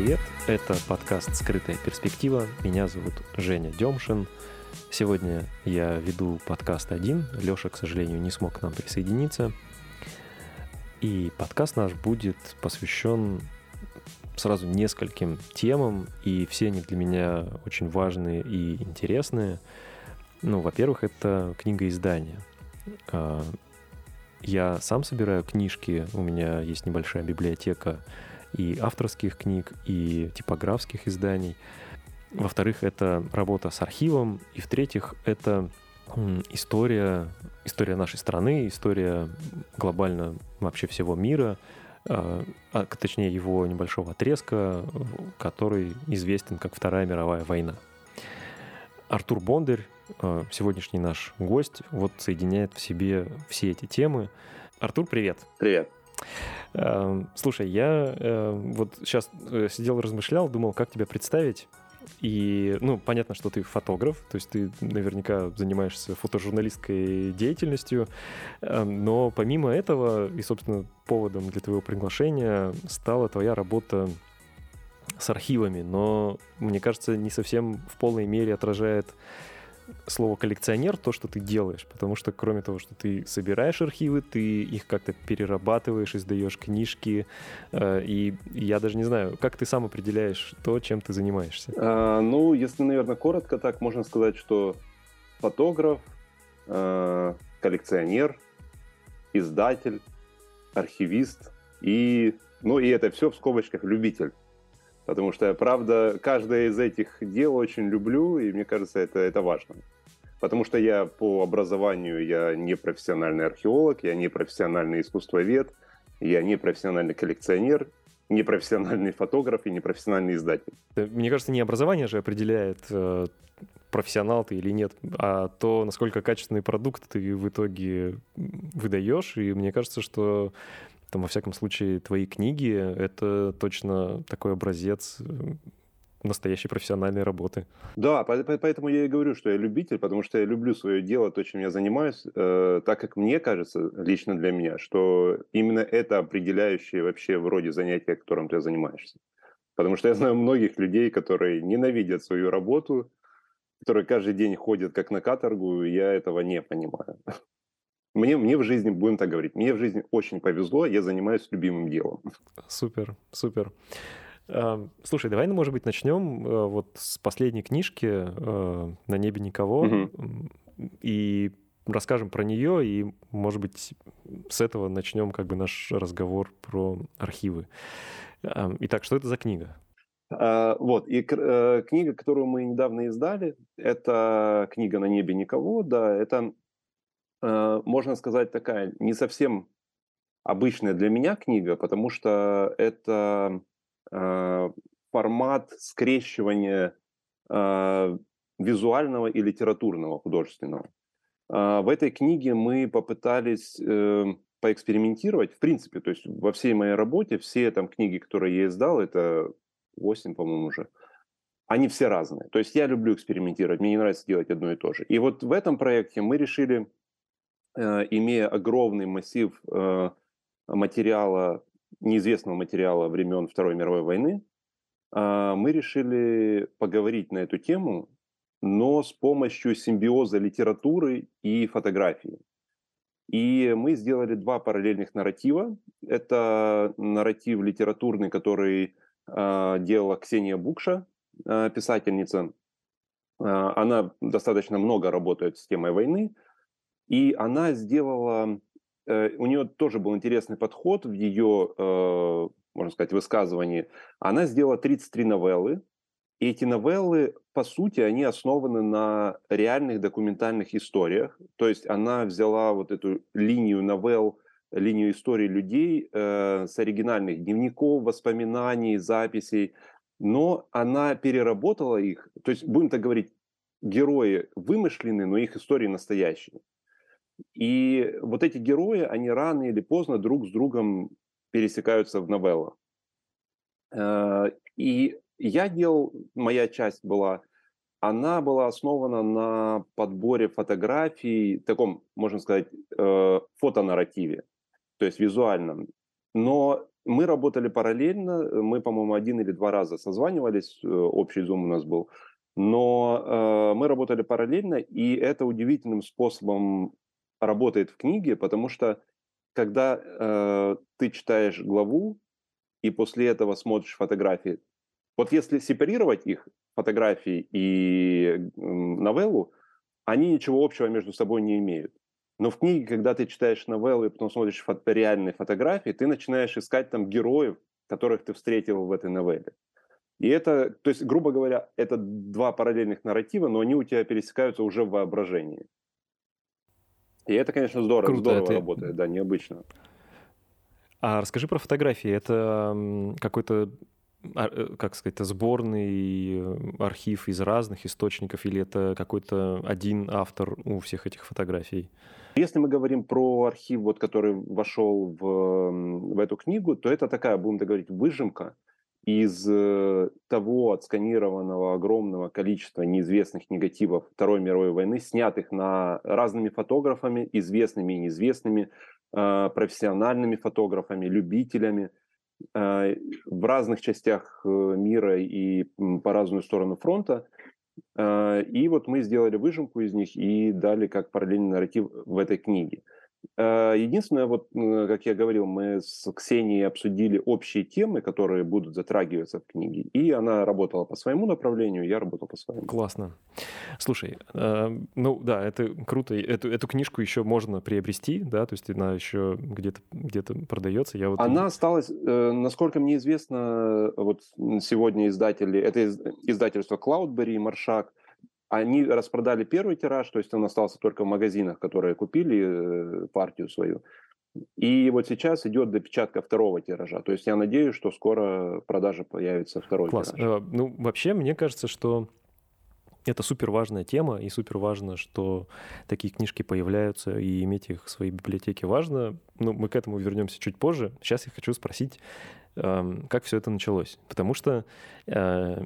привет! Это подкаст «Скрытая перспектива». Меня зовут Женя Демшин. Сегодня я веду подкаст один. Леша, к сожалению, не смог к нам присоединиться. И подкаст наш будет посвящен сразу нескольким темам, и все они для меня очень важные и интересные. Ну, во-первых, это книга издания. А, я сам собираю книжки, у меня есть небольшая библиотека и авторских книг, и типографских изданий. Во-вторых, это работа с архивом. И в-третьих, это история, история нашей страны, история глобально вообще всего мира, а, а, точнее его небольшого отрезка, который известен как Вторая мировая война. Артур Бондарь, а, сегодняшний наш гость, вот соединяет в себе все эти темы. Артур, привет. Привет. Эм, слушай, я э, вот сейчас э, сидел, размышлял, думал, как тебя представить. И, ну, понятно, что ты фотограф, то есть ты наверняка занимаешься фотожурналистской деятельностью, эм, но помимо этого, и, собственно, поводом для твоего приглашения стала твоя работа с архивами, но, мне кажется, не совсем в полной мере отражает слово коллекционер то, что ты делаешь, потому что кроме того, что ты собираешь архивы, ты их как-то перерабатываешь, издаешь книжки, э, и я даже не знаю, как ты сам определяешь то, чем ты занимаешься? А, ну, если, наверное, коротко так, можно сказать, что фотограф, э, коллекционер, издатель, архивист и, ну, и это все в скобочках любитель. Потому что, правда, каждое из этих дел очень люблю, и мне кажется, это, это важно. Потому что я по образованию, я не профессиональный археолог, я не профессиональный искусствовед, я не профессиональный коллекционер, не профессиональный фотограф и не профессиональный издатель. Мне кажется, не образование же определяет, э, профессионал ты или нет, а то, насколько качественный продукт ты в итоге выдаешь. И мне кажется, что там, во всяком случае, твои книги — это точно такой образец э, настоящей профессиональной работы. Да, поэтому я и говорю, что я любитель, потому что я люблю свое дело, то, чем я занимаюсь, э, так как мне кажется, лично для меня, что именно это определяющее вообще вроде занятия, которым ты занимаешься. Потому что я знаю многих людей, которые ненавидят свою работу, которые каждый день ходят как на каторгу, и я этого не понимаю. Мне, мне в жизни, будем так говорить, мне в жизни очень повезло, я занимаюсь любимым делом. Супер, супер. Слушай, давай, ну, может быть, начнем э, вот с последней книжки э, «На небе никого» угу. и расскажем про нее, и, может быть, с этого начнем как бы наш разговор про архивы. Итак, что это за книга? Вот, и э, книга, которую мы недавно издали, это книга «На небе никого», да, это Э, можно сказать, такая не совсем обычная для меня книга, потому что это э, формат скрещивания э, визуального и литературного художественного. Э, в этой книге мы попытались поэкспериментировать, в принципе, то есть во всей моей работе, все там книги, которые я издал, это 8, по-моему, уже, они все разные. То есть я люблю экспериментировать, мне не нравится делать одно и то же. И вот в этом проекте мы решили имея огромный массив э, материала, неизвестного материала времен Второй мировой войны, а, мы решили поговорить на эту тему, но с помощью симбиоза литературы и фотографии. И мы сделали два параллельных нарратива. Это нарратив литературный, который э, делала Ксения Букша, э, писательница. Э, она достаточно много работает с темой войны. И она сделала, э, у нее тоже был интересный подход в ее, э, можно сказать, высказывании. Она сделала 33 новеллы, и эти новеллы, по сути, они основаны на реальных документальных историях. То есть она взяла вот эту линию новелл, линию истории людей э, с оригинальных дневников, воспоминаний, записей, но она переработала их. То есть, будем так говорить, герои вымышленные, но их истории настоящие. И вот эти герои, они рано или поздно друг с другом пересекаются в новеллах. Э, и я делал, моя часть была, она была основана на подборе фотографий, таком, можно сказать, э, фотонарративе, то есть визуальном. Но мы работали параллельно, мы, по-моему, один или два раза созванивались, э, общий зум у нас был, но э, мы работали параллельно, и это удивительным способом работает в книге, потому что когда э, ты читаешь главу и после этого смотришь фотографии, вот если сепарировать их, фотографии и новеллу, они ничего общего между собой не имеют. Но в книге, когда ты читаешь новеллу и потом смотришь фото- реальные фотографии, ты начинаешь искать там героев, которых ты встретил в этой новелле. И это, то есть, грубо говоря, это два параллельных нарратива, но они у тебя пересекаются уже в воображении. И это, конечно, здорово, Круто, здорово это... работает, да, необычно. А расскажи про фотографии. Это какой-то а, э, как сказать, сборный э, архив из разных источников или это какой-то один автор у всех этих фотографий? Если мы говорим про архив, вот, который вошел в, в эту книгу, то это такая, будем говорить, выжимка из э, того отсканированного огромного количества неизвестных негативов Второй мировой войны, снятых на разными фотографами, известными и неизвестными, профессиональными фотографами, любителями – Э, в разных частях э, мира и по разную сторону фронта. Э, и вот мы сделали выжимку из них и дали как параллельный нарратив в этой книге. Э, единственное, вот, как я говорил, мы с Ксенией обсудили общие темы, которые будут затрагиваться в книге, и она работала по своему направлению, я работал по своему. Классно. Слушай, э, ну да, это круто. Эту, эту книжку еще можно приобрести, да, то есть она еще где-то где продается. Я вот... Она осталась, э, насколько мне известно, вот сегодня издатели, это издательство Cloudberry и Маршак, они распродали первый тираж, то есть он остался только в магазинах, которые купили э, партию свою. И вот сейчас идет допечатка второго тиража. То есть я надеюсь, что скоро продажа появится второй Класс. тираж. Э, ну, вообще, мне кажется, что это супер важная тема, и супер важно, что такие книжки появляются, и иметь их в своей библиотеке важно. Ну, мы к этому вернемся чуть позже. Сейчас я хочу спросить, как все это началось. Потому что э,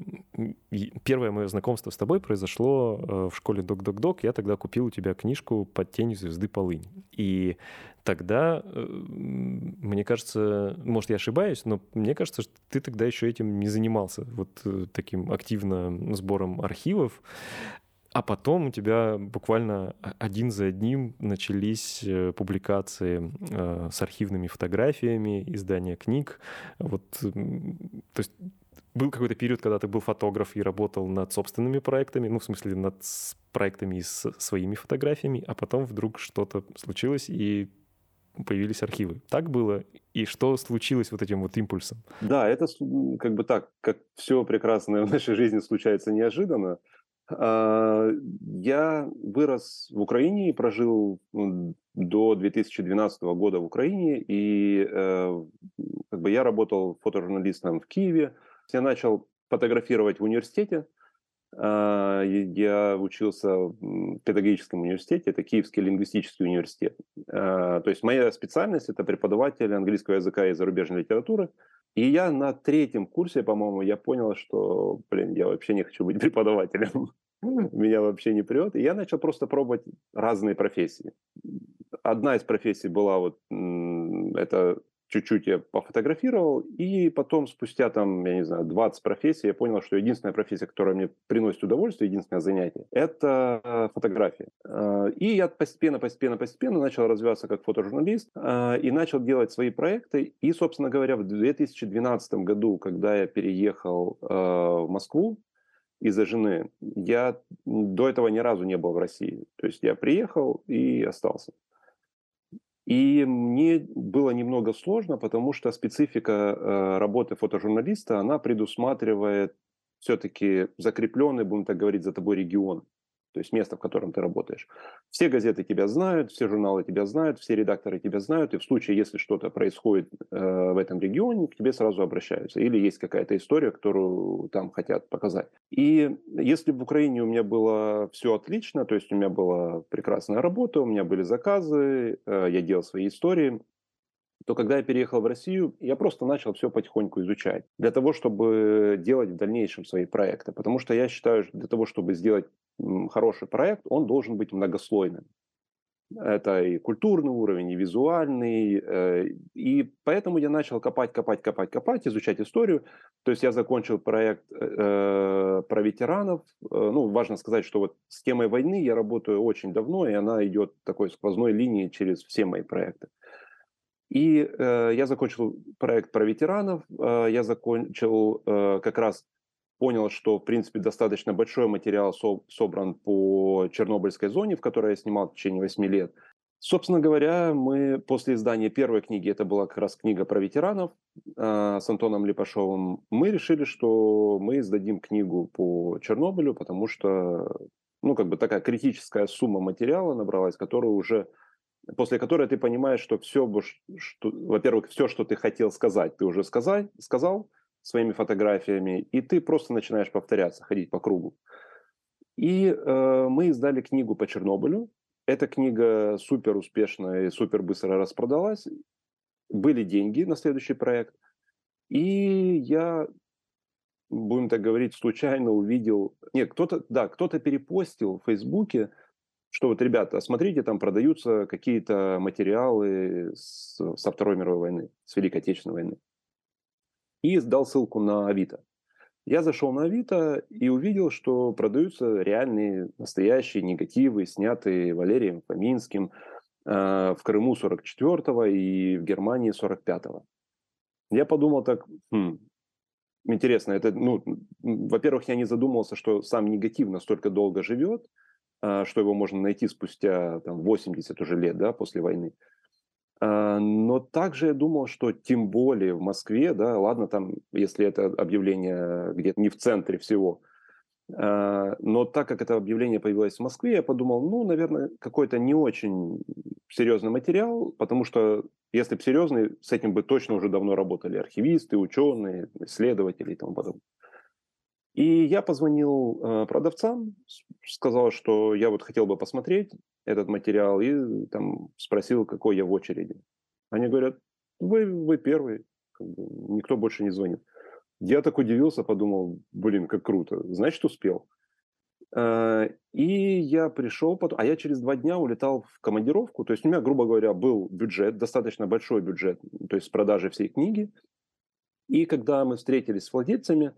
первое мое знакомство с тобой произошло э, в школе Док-Док-Док. Я тогда купил у тебя книжку «Под тенью звезды Полынь». И тогда, э, мне кажется, может, я ошибаюсь, но мне кажется, что ты тогда еще этим не занимался, вот таким активно сбором архивов. А потом у тебя буквально один за одним начались э, публикации э, с архивными фотографиями, издания книг. Вот, то есть был какой-то период, когда ты был фотограф и работал над собственными проектами, ну, в смысле, над проектами с своими фотографиями, а потом вдруг что-то случилось, и появились архивы. Так было? И что случилось вот этим вот импульсом? Да, это как бы так, как все прекрасное в нашей жизни случается неожиданно. А, я вырос в Украине и прожил до 2012 года в Украине, и э, как бы я работал фотожурналистом в Киеве. Я начал фотографировать в университете. А, я учился в педагогическом университете, это Киевский лингвистический университет. А, то есть моя специальность – это преподаватель английского языка и зарубежной литературы. И я на третьем курсе, по-моему, я понял, что, блин, я вообще не хочу быть преподавателем. Меня вообще не прет. И я начал просто пробовать разные профессии. Одна из профессий была вот, это чуть-чуть я пофотографировал, и потом, спустя там, я не знаю, 20 профессий, я понял, что единственная профессия, которая мне приносит удовольствие, единственное занятие, это фотография. А, и я постепенно, постепенно, постепенно начал развиваться как фотожурналист а, и начал делать свои проекты. И, собственно говоря, в 2012 году, когда я переехал в Москву, из-за жены. Я до этого ни разу не был в России. То есть я приехал и остался. И мне было немного сложно, потому что специфика э, работы фотожурналиста, она предусматривает все-таки закрепленный, будем так говорить, за тобой регион то есть место, в котором ты работаешь. Все газеты тебя знают, все журналы тебя знают, все редакторы тебя знают, и в случае, если что-то происходит э, в этом регионе, к тебе сразу обращаются. Или есть какая-то история, которую там хотят показать. И если в Украине у меня было все отлично, то есть у меня была прекрасная работа, у меня были заказы, э, я делал свои истории, то когда я переехал в Россию, я просто начал все потихоньку изучать для того, чтобы делать в дальнейшем свои проекты. Потому что я считаю, что для того, чтобы сделать хороший проект, он должен быть многослойным. Это и культурный уровень, и визуальный. Э, и поэтому я начал копать, копать, копать, копать, изучать историю. То есть я закончил проект э, про ветеранов. Э, ну, важно сказать, что вот с темой войны я работаю очень давно, и она идет такой сквозной линией через все мои проекты. И э, я закончил проект про ветеранов, э, я закончил э, как раз понял, что, в принципе, достаточно большой материал со- собран по Чернобыльской зоне, в которой я снимал в течение 8 лет. Собственно говоря, мы после издания первой книги, это была как раз книга про ветеранов э, с Антоном Липашовым, мы решили, что мы издадим книгу по Чернобылю, потому что, ну, как бы такая критическая сумма материала набралась, которая уже после которой ты понимаешь, что все, что, во-первых, все, что ты хотел сказать, ты уже сказать, сказал своими фотографиями, и ты просто начинаешь повторяться, ходить по кругу. И э, мы издали книгу по Чернобылю. Эта книга супер успешная и супер быстро распродалась. Были деньги на следующий проект. И я, будем так говорить, случайно увидел... Нет, кто-то, да, кто-то перепостил в Фейсбуке, что вот, ребята, смотрите, там продаются какие-то материалы с, со Второй мировой войны, с Великой Отечественной войны. И сдал ссылку на Авито. Я зашел на Авито и увидел, что продаются реальные, настоящие негативы, снятые Валерием Фоминским э, в Крыму 44-го и в Германии 45-го. Я подумал так, хм, интересно, это, ну, во-первых, я не задумывался, что сам негатив настолько долго живет, что его можно найти спустя там, 80 уже лет да, после войны. А, но также я думал, что тем более в Москве, да, ладно, там, если это объявление где-то не в центре всего, а, но так как это объявление появилось в Москве, я подумал, ну, наверное, какой-то не очень серьезный материал, потому что если бы серьезный, с этим бы точно уже давно работали архивисты, ученые, исследователи и тому подобное. И я позвонил э, продавцам, сказал, что я вот хотел бы посмотреть этот материал, и там спросил, какой я в очереди. Они говорят, вы, вы первый, как бы, никто больше не звонит. Я так удивился, подумал, блин, как круто, значит, успел. Э, и я пришел потом, а я через два дня улетал в командировку, то есть у меня, грубо говоря, был бюджет, достаточно большой бюджет, то есть с продажи всей книги. И когда мы встретились с владельцами,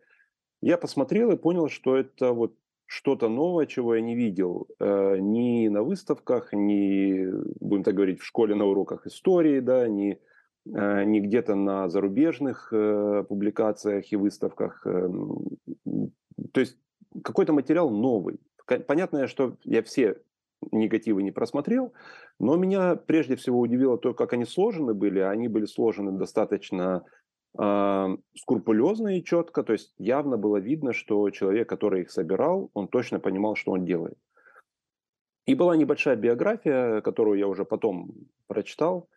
я посмотрел и понял, что это вот что-то новое, чего я не видел э, ни на выставках, ни, будем так говорить, в школе на уроках истории, да, ни, э, ни где-то на зарубежных э, публикациях и выставках. Э, то есть какой-то материал новый. Понятно, что я все негативы не просмотрел, но меня прежде всего удивило то, как они сложены были. Они были сложены достаточно скрупулезно и четко, то есть явно было видно, что человек, который их собирал, он точно понимал, что он делает. И была небольшая биография, которую я уже потом прочитал.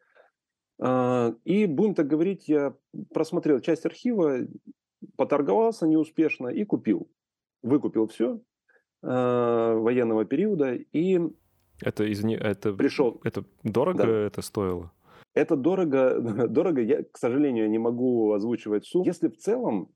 А, и, будем так говорить, я просмотрел часть архива, поторговался неуспешно и купил. Выкупил все а, военного периода и это, извини, это, пришел. это дорого да. это стоило? Это дорого, дорого, я, к сожалению, не могу озвучивать сумму. Если в целом,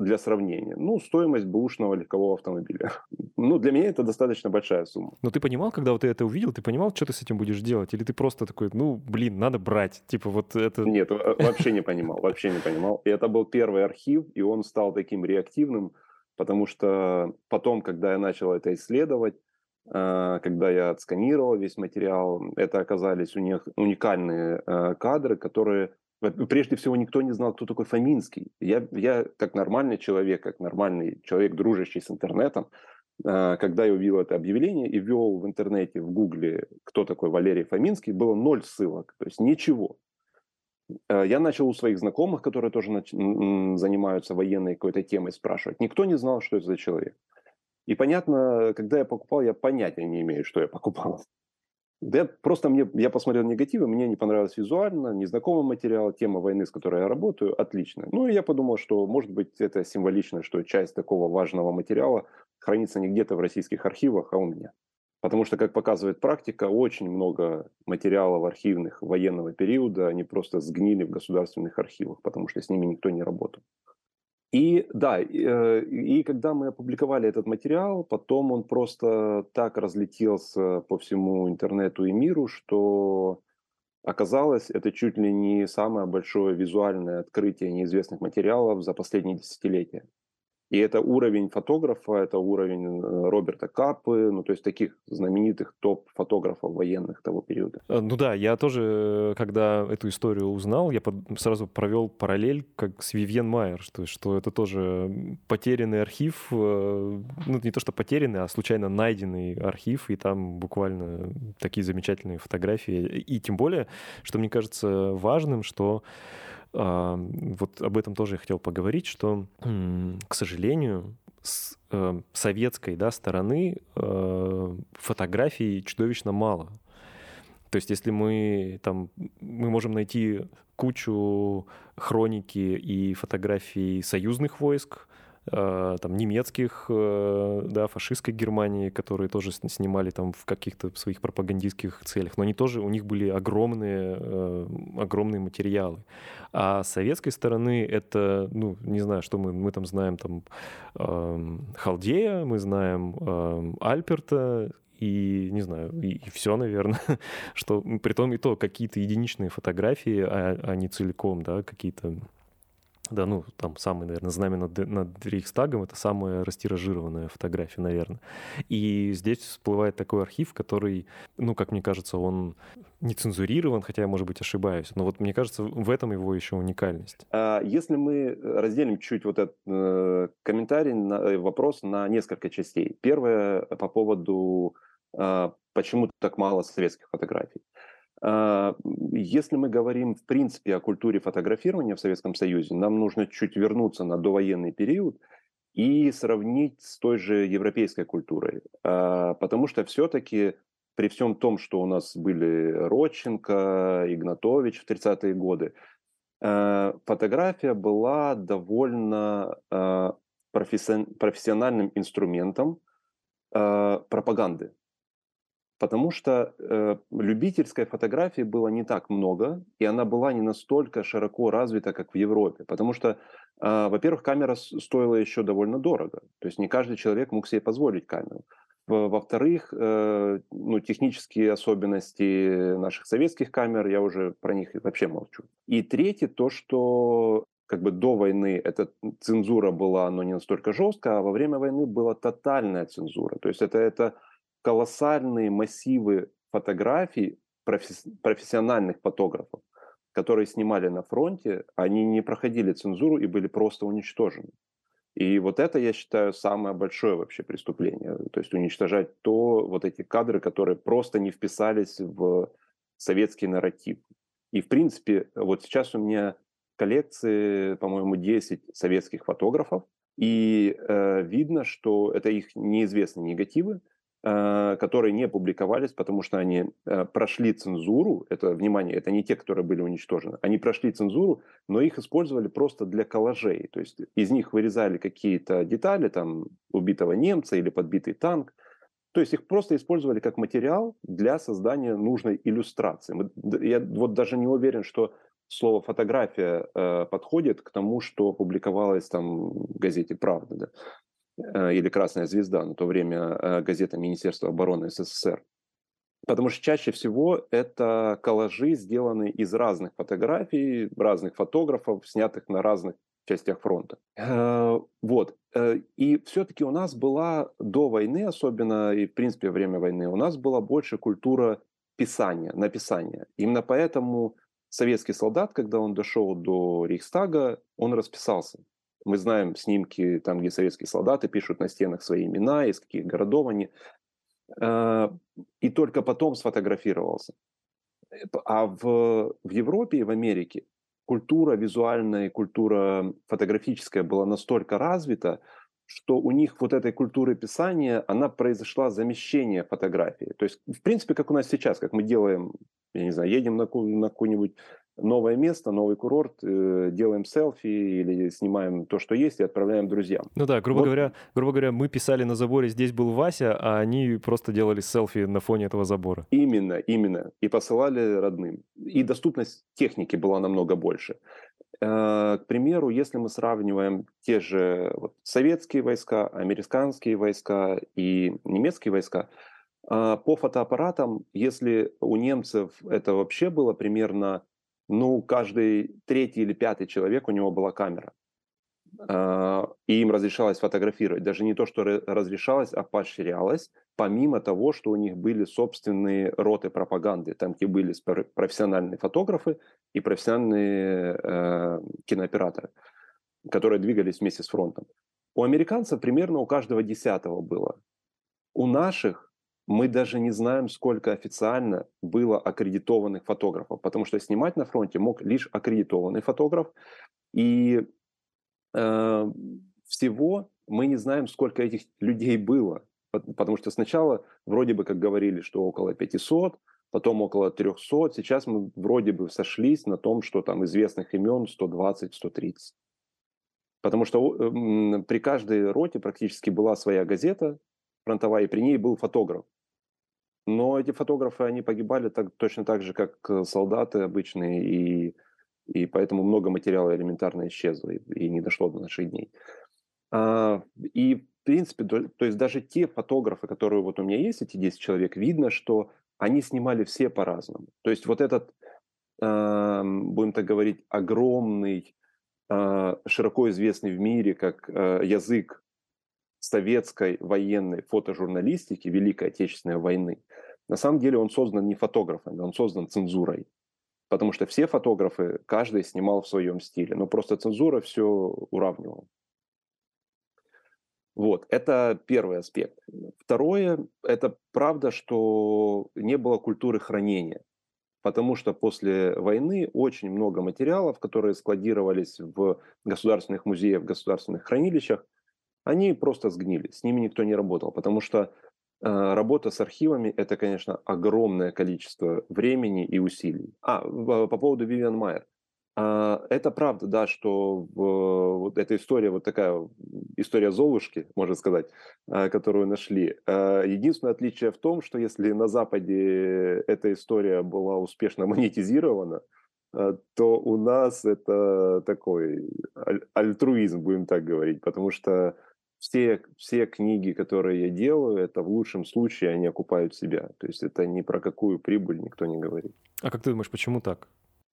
для сравнения, ну, стоимость бэушного легкового автомобиля. Ну, для меня это достаточно большая сумма. Но ты понимал, когда вот ты это увидел, ты понимал, что ты с этим будешь делать? Или ты просто такой, ну, блин, надо брать? Типа вот это... Нет, вообще не понимал, вообще не понимал. И это был первый архив, и он стал таким реактивным, потому что потом, когда я начал это исследовать, когда я отсканировал весь материал, это оказались уникальные а, кадры, которые прежде всего никто не знал, кто такой Фоминский. Я, я как нормальный человек, как нормальный человек, дружащий с интернетом, а, когда я увидел это объявление и ввел в интернете, в гугле, кто такой Валерий Фоминский, было ноль ссылок, то есть ничего. Я начал у своих знакомых, которые тоже занимаются военной какой-то темой, спрашивать. Никто не знал, что это за человек. И понятно, когда я покупал, я понятия не имею, что я покупал. Да просто мне, я посмотрел негативы, мне не понравилось визуально, незнакомый материал, тема войны, с которой я работаю, отлично. Ну, и я подумал, что, может быть, это символично, что часть такого важного материала хранится не где-то в российских архивах, а у меня. Потому что, как показывает практика, очень много материалов архивных военного периода, они просто сгнили в государственных архивах, потому что с ними никто не работал. И да, и, э, и когда мы опубликовали этот материал, потом он просто так разлетелся по всему интернету и миру, что оказалось, это чуть ли не самое большое визуальное открытие неизвестных материалов за последние десятилетия. И это уровень фотографа, это уровень э, Роберта Капы, ну то есть таких знаменитых топ-фотографов военных того периода. Э, ну да, я тоже, когда эту историю узнал, я под, сразу провел параллель как с Вивьен Майер, что, что это тоже потерянный архив, э, ну не то что потерянный, а случайно найденный архив, и там буквально такие замечательные фотографии. И тем более, что мне кажется важным, что вот об этом тоже я хотел поговорить, что, к сожалению, с э, советской да, стороны э, фотографий чудовищно мало. То есть если мы там мы можем найти кучу хроники и фотографий союзных войск, там, немецких, э, да, фашистской Германии, которые тоже снимали там в каких-то своих пропагандистских целях, но они тоже, у них были огромные, э, огромные материалы. А с советской стороны это, ну, не знаю, что мы, мы там знаем, там, эм, Халдея, мы знаем эм, Альперта, и не знаю, и, и все, наверное, что при том и то какие-то единичные фотографии, а, а не целиком, да, какие-то да, ну, там самый, наверное, знамя над, над Рейхстагом — это самая растиражированная фотография, наверное. И здесь всплывает такой архив, который, ну, как мне кажется, он не цензурирован, хотя я, может быть, ошибаюсь. Но вот мне кажется, в этом его еще уникальность. А если мы разделим чуть вот этот э, комментарий, э, вопрос на несколько частей. Первое по поводу, э, почему так мало советских фотографий. А, если мы говорим, в принципе, о культуре фотографирования в Советском Союзе, нам нужно чуть вернуться на довоенный период и сравнить с той же европейской культурой. А, потому что все-таки при всем том, что у нас были Родченко, Игнатович в 30-е годы, а, фотография была довольно профессиональным инструментом пропаганды. Потому что э, любительской фотографии было не так много, и она была не настолько широко развита, как в Европе. Потому что, э, во-первых, камера стоила еще довольно дорого. То есть не каждый человек мог себе позволить камеру. Во-вторых, э, ну, технические особенности наших советских камер, я уже про них вообще молчу. И третье, то, что как бы до войны эта цензура была, но не настолько жесткая, а во время войны была тотальная цензура. То есть это, это колоссальные массивы фотографий профессиональных фотографов, которые снимали на фронте, они не проходили цензуру и были просто уничтожены. И вот это, я считаю, самое большое вообще преступление. То есть уничтожать то, вот эти кадры, которые просто не вписались в советский нарратив. И, в принципе, вот сейчас у меня коллекции, по-моему, 10 советских фотографов, и э, видно, что это их неизвестные негативы, которые не публиковались, потому что они э, прошли цензуру. Это, внимание, это не те, которые были уничтожены. Они прошли цензуру, но их использовали просто для коллажей. То есть из них вырезали какие-то детали, там, убитого немца или подбитый танк. То есть их просто использовали как материал для создания нужной иллюстрации. Я вот даже не уверен, что слово фотография э, подходит к тому, что публиковалось там в газете «Правда». Да? Э, или «Красная звезда», на то время э, газета Министерства обороны СССР. Потому что чаще всего это коллажи, сделанные из разных фотографий, разных фотографов, снятых на разных частях фронта. Э, вот. И все-таки у нас была до войны, особенно и в принципе во время войны, у нас была больше культура писания, написания. Именно поэтому советский солдат, когда он дошел до Рейхстага, он расписался. Мы знаем снимки, там, где советские солдаты пишут на стенах свои имена, из каких городов они. А, и только потом сфотографировался. А в, в Европе и в Америке культура визуальная, культура фотографическая была настолько развита, что у них вот этой культуры писания, она произошла замещение фотографии. То есть, в принципе, как у нас сейчас, как мы делаем, я не знаю, едем на, на какую-нибудь новое место, новый курорт, э, делаем селфи или снимаем то, что есть, и отправляем друзьям. Ну да, грубо, вот. говоря, грубо говоря, мы писали на заборе «Здесь был Вася», а они просто делали селфи на фоне этого забора. Именно, именно. И посылали родным. И доступность техники была намного больше. Э, к примеру, если мы сравниваем те же вот, советские войска, американские войска и немецкие войска, э, по фотоаппаратам, если у немцев это вообще было примерно, ну, каждый третий или пятый человек у него была камера. Э, и им разрешалось фотографировать. Даже не то, что разрешалось, а поощрялось, помимо того, что у них были собственные роты пропаганды, там где были профессиональные фотографы и профессиональные э, кинооператоры, которые двигались вместе с фронтом. У американцев примерно у каждого десятого было. У наших мы даже не знаем, сколько официально было аккредитованных фотографов, потому что снимать на фронте мог лишь аккредитованный фотограф. И э, всего мы не знаем, сколько этих людей было, потому что сначала вроде бы как говорили, что около 500, потом около 300, сейчас мы вроде бы сошлись на том, что там известных имен 120-130. Потому что э, при каждой роте практически была своя газета фронтовая, и при ней был фотограф. Но эти фотографы, они погибали так, точно так же, как солдаты обычные, и и поэтому много материала элементарно исчезло и, и не дошло до наших дней. А, и, в принципе, то, то есть даже те фотографы, которые вот у меня есть, эти 10 человек, видно, что они снимали все по-разному. То есть вот этот, э, будем так говорить, огромный, э, широко известный в мире как э, язык советской военной фотожурналистики Великой Отечественной войны, на самом деле он создан не фотографами, он создан цензурой потому что все фотографы, каждый снимал в своем стиле, но просто цензура все уравнивала. Вот, это первый аспект. Второе, это правда, что не было культуры хранения, потому что после войны очень много материалов, которые складировались в государственных музеях, в государственных хранилищах, они просто сгнили, с ними никто не работал, потому что Э, работа с архивами – это, конечно, огромное количество времени и усилий. А, по поводу Вивиан Майер. Это правда, да, что вот эта история, вот такая история Золушки, можно сказать, а, которую нашли. А, единственное отличие в том, что если на Западе эта история была успешно монетизирована, то у нас это такой альтруизм, будем так говорить, потому что все, все книги, которые я делаю, это в лучшем случае они окупают себя. То есть это ни про какую прибыль никто не говорит. А как ты думаешь, почему так?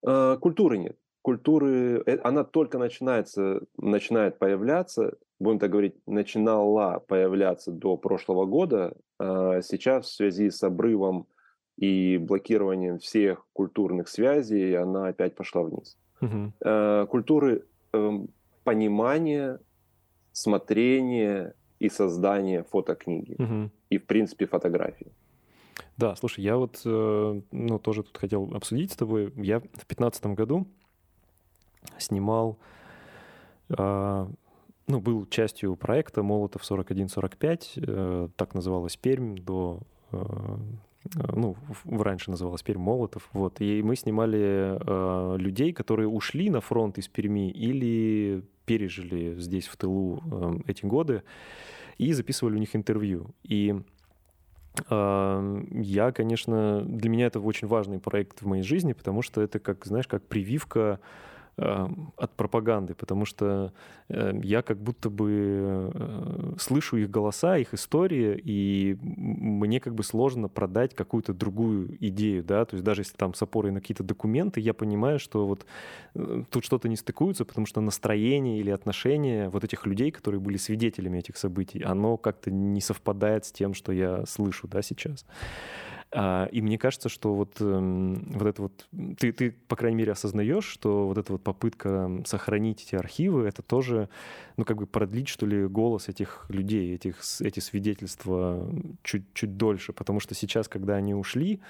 А, культуры нет. Культуры, э, она только начинается, начинает появляться, будем так говорить, начинала появляться до прошлого года. А сейчас в связи с обрывом и блокированием всех культурных связей она опять пошла вниз. Угу. Культуры эм, понимания смотрение и создание фотокниги. Угу. И, в принципе, фотографии. Да, слушай, я вот, э, ну, тоже тут хотел обсудить с тобой. Я в 2015 году снимал, а, ну, был частью проекта «Молотов 41-45», э, так называлась Пермь до э, ну, раньше называлась Пермь Молотов, вот, и мы снимали э, людей, которые ушли на фронт из Перми или пережили здесь, в тылу, э, эти годы, и записывали у них интервью. И э, я, конечно, для меня это очень важный проект в моей жизни, потому что это, как, знаешь, как прививка Эм, от пропаганды, потому что э, я как будто бы э, слышу их голоса, их истории, и мне как бы сложно продать какую-то другую идею, да, то есть даже если там с опорой на какие-то документы, я понимаю, что вот э, тут что-то не стыкуется, потому что настроение или отношение вот этих людей, которые были свидетелями этих событий, оно как-то не совпадает с тем, что я слышу, да, сейчас. А, и мне кажется, что вот, эм, вот это вот... Ты, ты, по крайней мере, осознаешь, что вот эта вот попытка сохранить эти архивы, это тоже, ну, как бы продлить, что ли, голос этих людей, этих, эти свидетельства чуть-чуть дольше. Потому что сейчас, когда они ушли,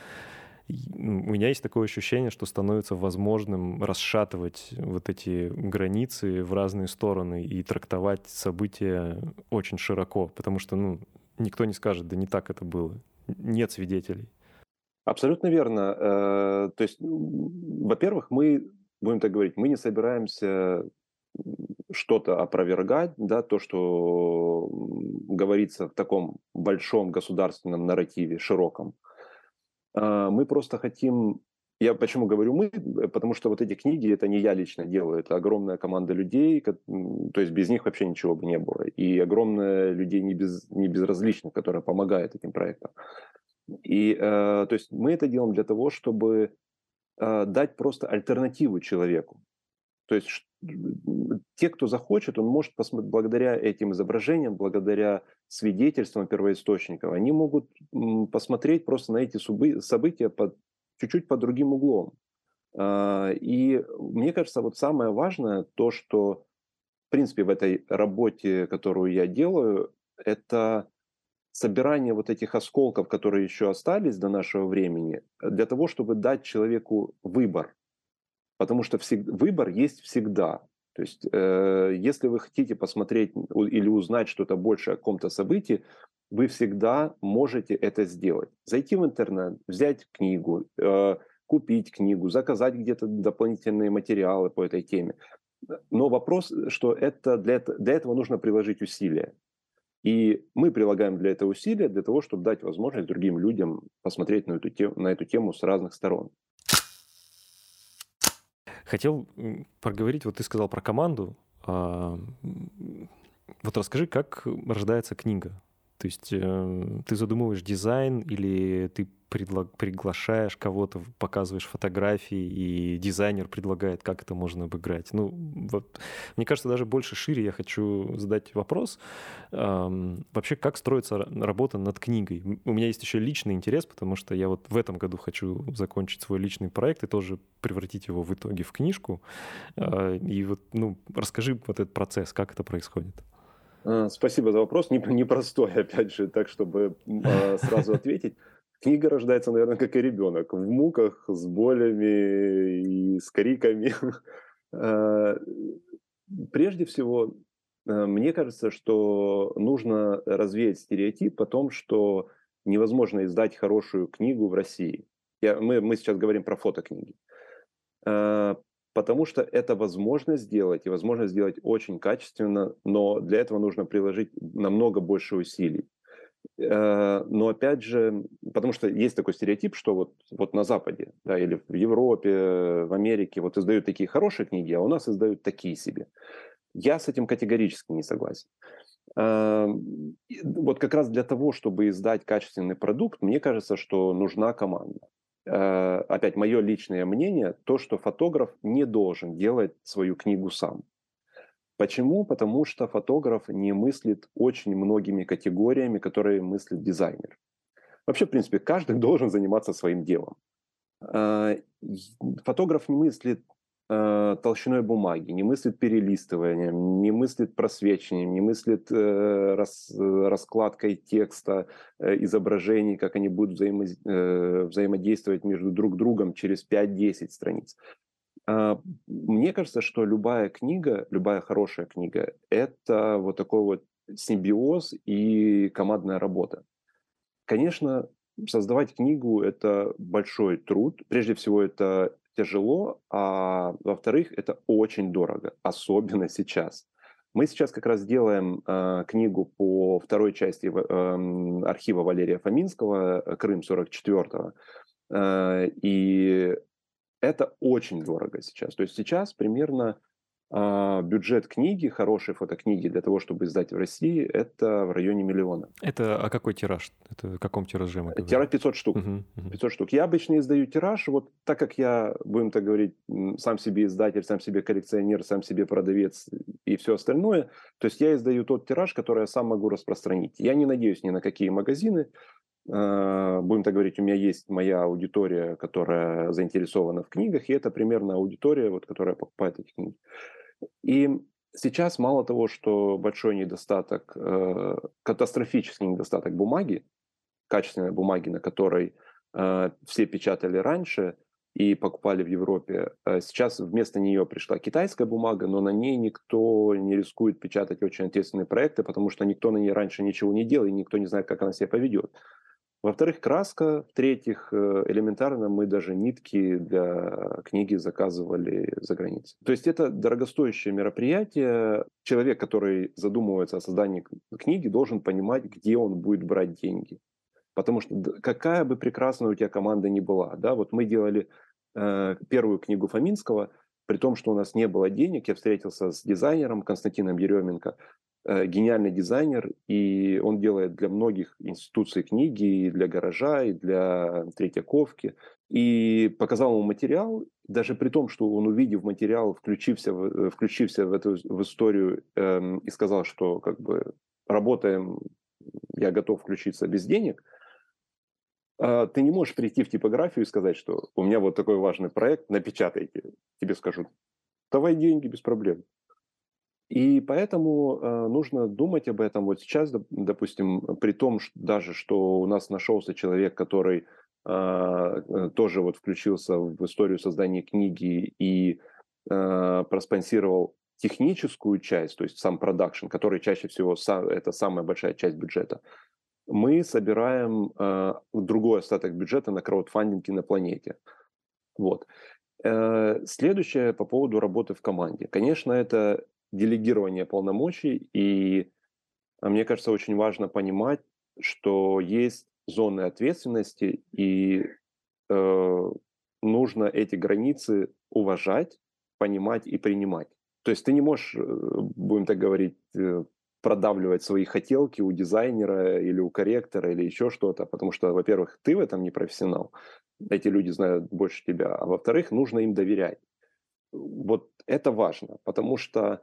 у меня есть такое ощущение, что становится возможным расшатывать вот эти границы в разные стороны и трактовать события очень широко, потому что, ну, никто не скажет, да не так это было нет свидетелей. Абсолютно верно. Э, то есть, во-первых, мы, будем так говорить, мы не собираемся что-то опровергать, да, то, что говорится в таком большом государственном нарративе, широком. А, мы просто хотим я почему говорю мы? Потому что вот эти книги, это не я лично делаю, это огромная команда людей, то есть без них вообще ничего бы не было. И огромное людей не, без, не безразличных, которые помогают этим проектам. И э, то есть мы это делаем для того, чтобы э, дать просто альтернативу человеку. То есть те, кто захочет, он может посмотреть, благодаря этим изображениям, благодаря свидетельствам первоисточников, они могут посмотреть просто на эти события под, чуть-чуть под другим углом. А, и мне кажется, вот самое важное то, что в принципе в этой работе, которую я делаю, это собирание вот этих осколков, которые еще остались до нашего времени, для того, чтобы дать человеку выбор. Потому что всег... выбор есть всегда. То есть, э, если вы хотите посмотреть или узнать что-то больше о каком-то событии, вы всегда можете это сделать. Зайти в интернет, взять книгу, э, купить книгу, заказать где-то дополнительные материалы по этой теме. Но вопрос, что это для, для этого нужно приложить усилия. И мы прилагаем для этого усилия, для того, чтобы дать возможность другим людям посмотреть на эту, тему, на эту тему с разных сторон. Хотел проговорить, вот ты сказал про команду. А, вот расскажи, как рождается книга? То есть э, ты задумываешь дизайн или ты предла- приглашаешь кого-то, показываешь фотографии, и дизайнер предлагает, как это можно обыграть. Ну, вот, мне кажется, даже больше шире я хочу задать вопрос. Эм, вообще, как строится работа над книгой? У меня есть еще личный интерес, потому что я вот в этом году хочу закончить свой личный проект и тоже превратить его в итоге в книжку. Э, и вот, ну, расскажи вот этот процесс, как это происходит. А, спасибо за вопрос. Непростой, опять же, так, чтобы а, сразу ответить. Книга рождается, наверное, как и ребенок, в муках, с болями и с криками. А, прежде всего, мне кажется, что нужно развеять стереотип о том, что невозможно издать хорошую книгу в России. Я, мы, мы сейчас говорим про фотокниги потому что это возможно сделать, и возможно сделать очень качественно, но для этого нужно приложить намного больше усилий. Э, но опять же, потому что есть такой стереотип, что вот, вот на Западе, да, или в Европе, в Америке вот издают такие хорошие книги, а у нас издают такие себе. Я с этим категорически не согласен. Э, вот как раз для того, чтобы издать качественный продукт, мне кажется, что нужна команда. Э, опять мое личное мнение, то, что фотограф не должен делать свою книгу сам. Почему? Потому что фотограф не мыслит очень многими категориями, которые мыслит дизайнер. Вообще, в принципе, каждый должен заниматься своим делом. Э, фотограф не мыслит э, толщиной бумаги, не мыслит перелистыванием, не мыслит просвечиванием, не мыслит э, рас, раскладкой текста, э, изображений, как они будут взаимо, э, взаимодействовать между друг другом через 5-10 страниц. Э, мне кажется, что любая книга, любая хорошая книга, это вот такой вот симбиоз и командная работа. Конечно, создавать книгу – это большой труд. Прежде всего, это тяжело, а во-вторых, это очень дорого, особенно сейчас. Мы сейчас как раз делаем э, книгу по второй части э, архива Валерия Фоминского «Крым 44-го». Э, и это очень дорого сейчас. То есть сейчас примерно а, бюджет книги, хорошей фотокниги для того, чтобы издать в России, это в районе миллиона. Это а какой тираж? Это в каком тираже мы говорим? Тираж 500 штук. Угу, угу. 500 штук. Я обычно издаю тираж, вот так как я, будем так говорить, сам себе издатель, сам себе коллекционер, сам себе продавец и все остальное, то есть я издаю тот тираж, который я сам могу распространить. Я не надеюсь ни на какие магазины, а, будем так говорить, у меня есть моя аудитория, которая заинтересована в книгах, и это примерно аудитория, вот, которая покупает эти книги. И сейчас мало того, что большой недостаток, э, катастрофический недостаток бумаги, качественной бумаги, на которой э, все печатали раньше и покупали в Европе, э, сейчас вместо нее пришла китайская бумага, но на ней никто не рискует печатать очень ответственные проекты, потому что никто на ней раньше ничего не делал, и никто не знает, как она себя поведет. Во-вторых, краска. В-третьих, э, элементарно мы даже нитки для книги заказывали за границей. То есть это дорогостоящее мероприятие. Человек, который задумывается о создании книги, должен понимать, где он будет брать деньги. Потому что какая бы прекрасная у тебя команда ни была, да, вот мы делали э, первую книгу Фоминского, при том, что у нас не было денег, я встретился с дизайнером Константином Еременко, гениальный дизайнер, и он делает для многих институций книги, и для гаража, и для Третьяковки, и показал ему материал, даже при том, что он, увидев материал, включился в, э, включился в эту в историю эм, и сказал, что как бы работаем, я готов включиться без денег, э, ты не можешь прийти в типографию и сказать, что у меня вот такой важный проект, напечатайте. Тебе скажут, давай деньги без проблем. И поэтому э, нужно думать об этом вот сейчас, допустим, при том что, даже, что у нас нашелся человек, который а, э, тоже вот включился в историю создания книги и э, проспонсировал техническую часть, то есть сам продакшн, который чаще всего сам, это самая большая часть бюджета, мы собираем другой остаток бюджета на краудфандинге на планете. Вот. Следующее по поводу работы в команде. Конечно, это делегирование полномочий, и мне кажется, очень важно понимать, что есть зоны ответственности, и э, нужно эти границы уважать, понимать и принимать. То есть ты не можешь, э, будем так говорить, э, продавливать свои хотелки у дизайнера или у корректора или еще что-то, потому что, во-первых, ты в этом не профессионал, эти люди знают больше тебя, а во-вторых, нужно им доверять. Вот это важно, потому что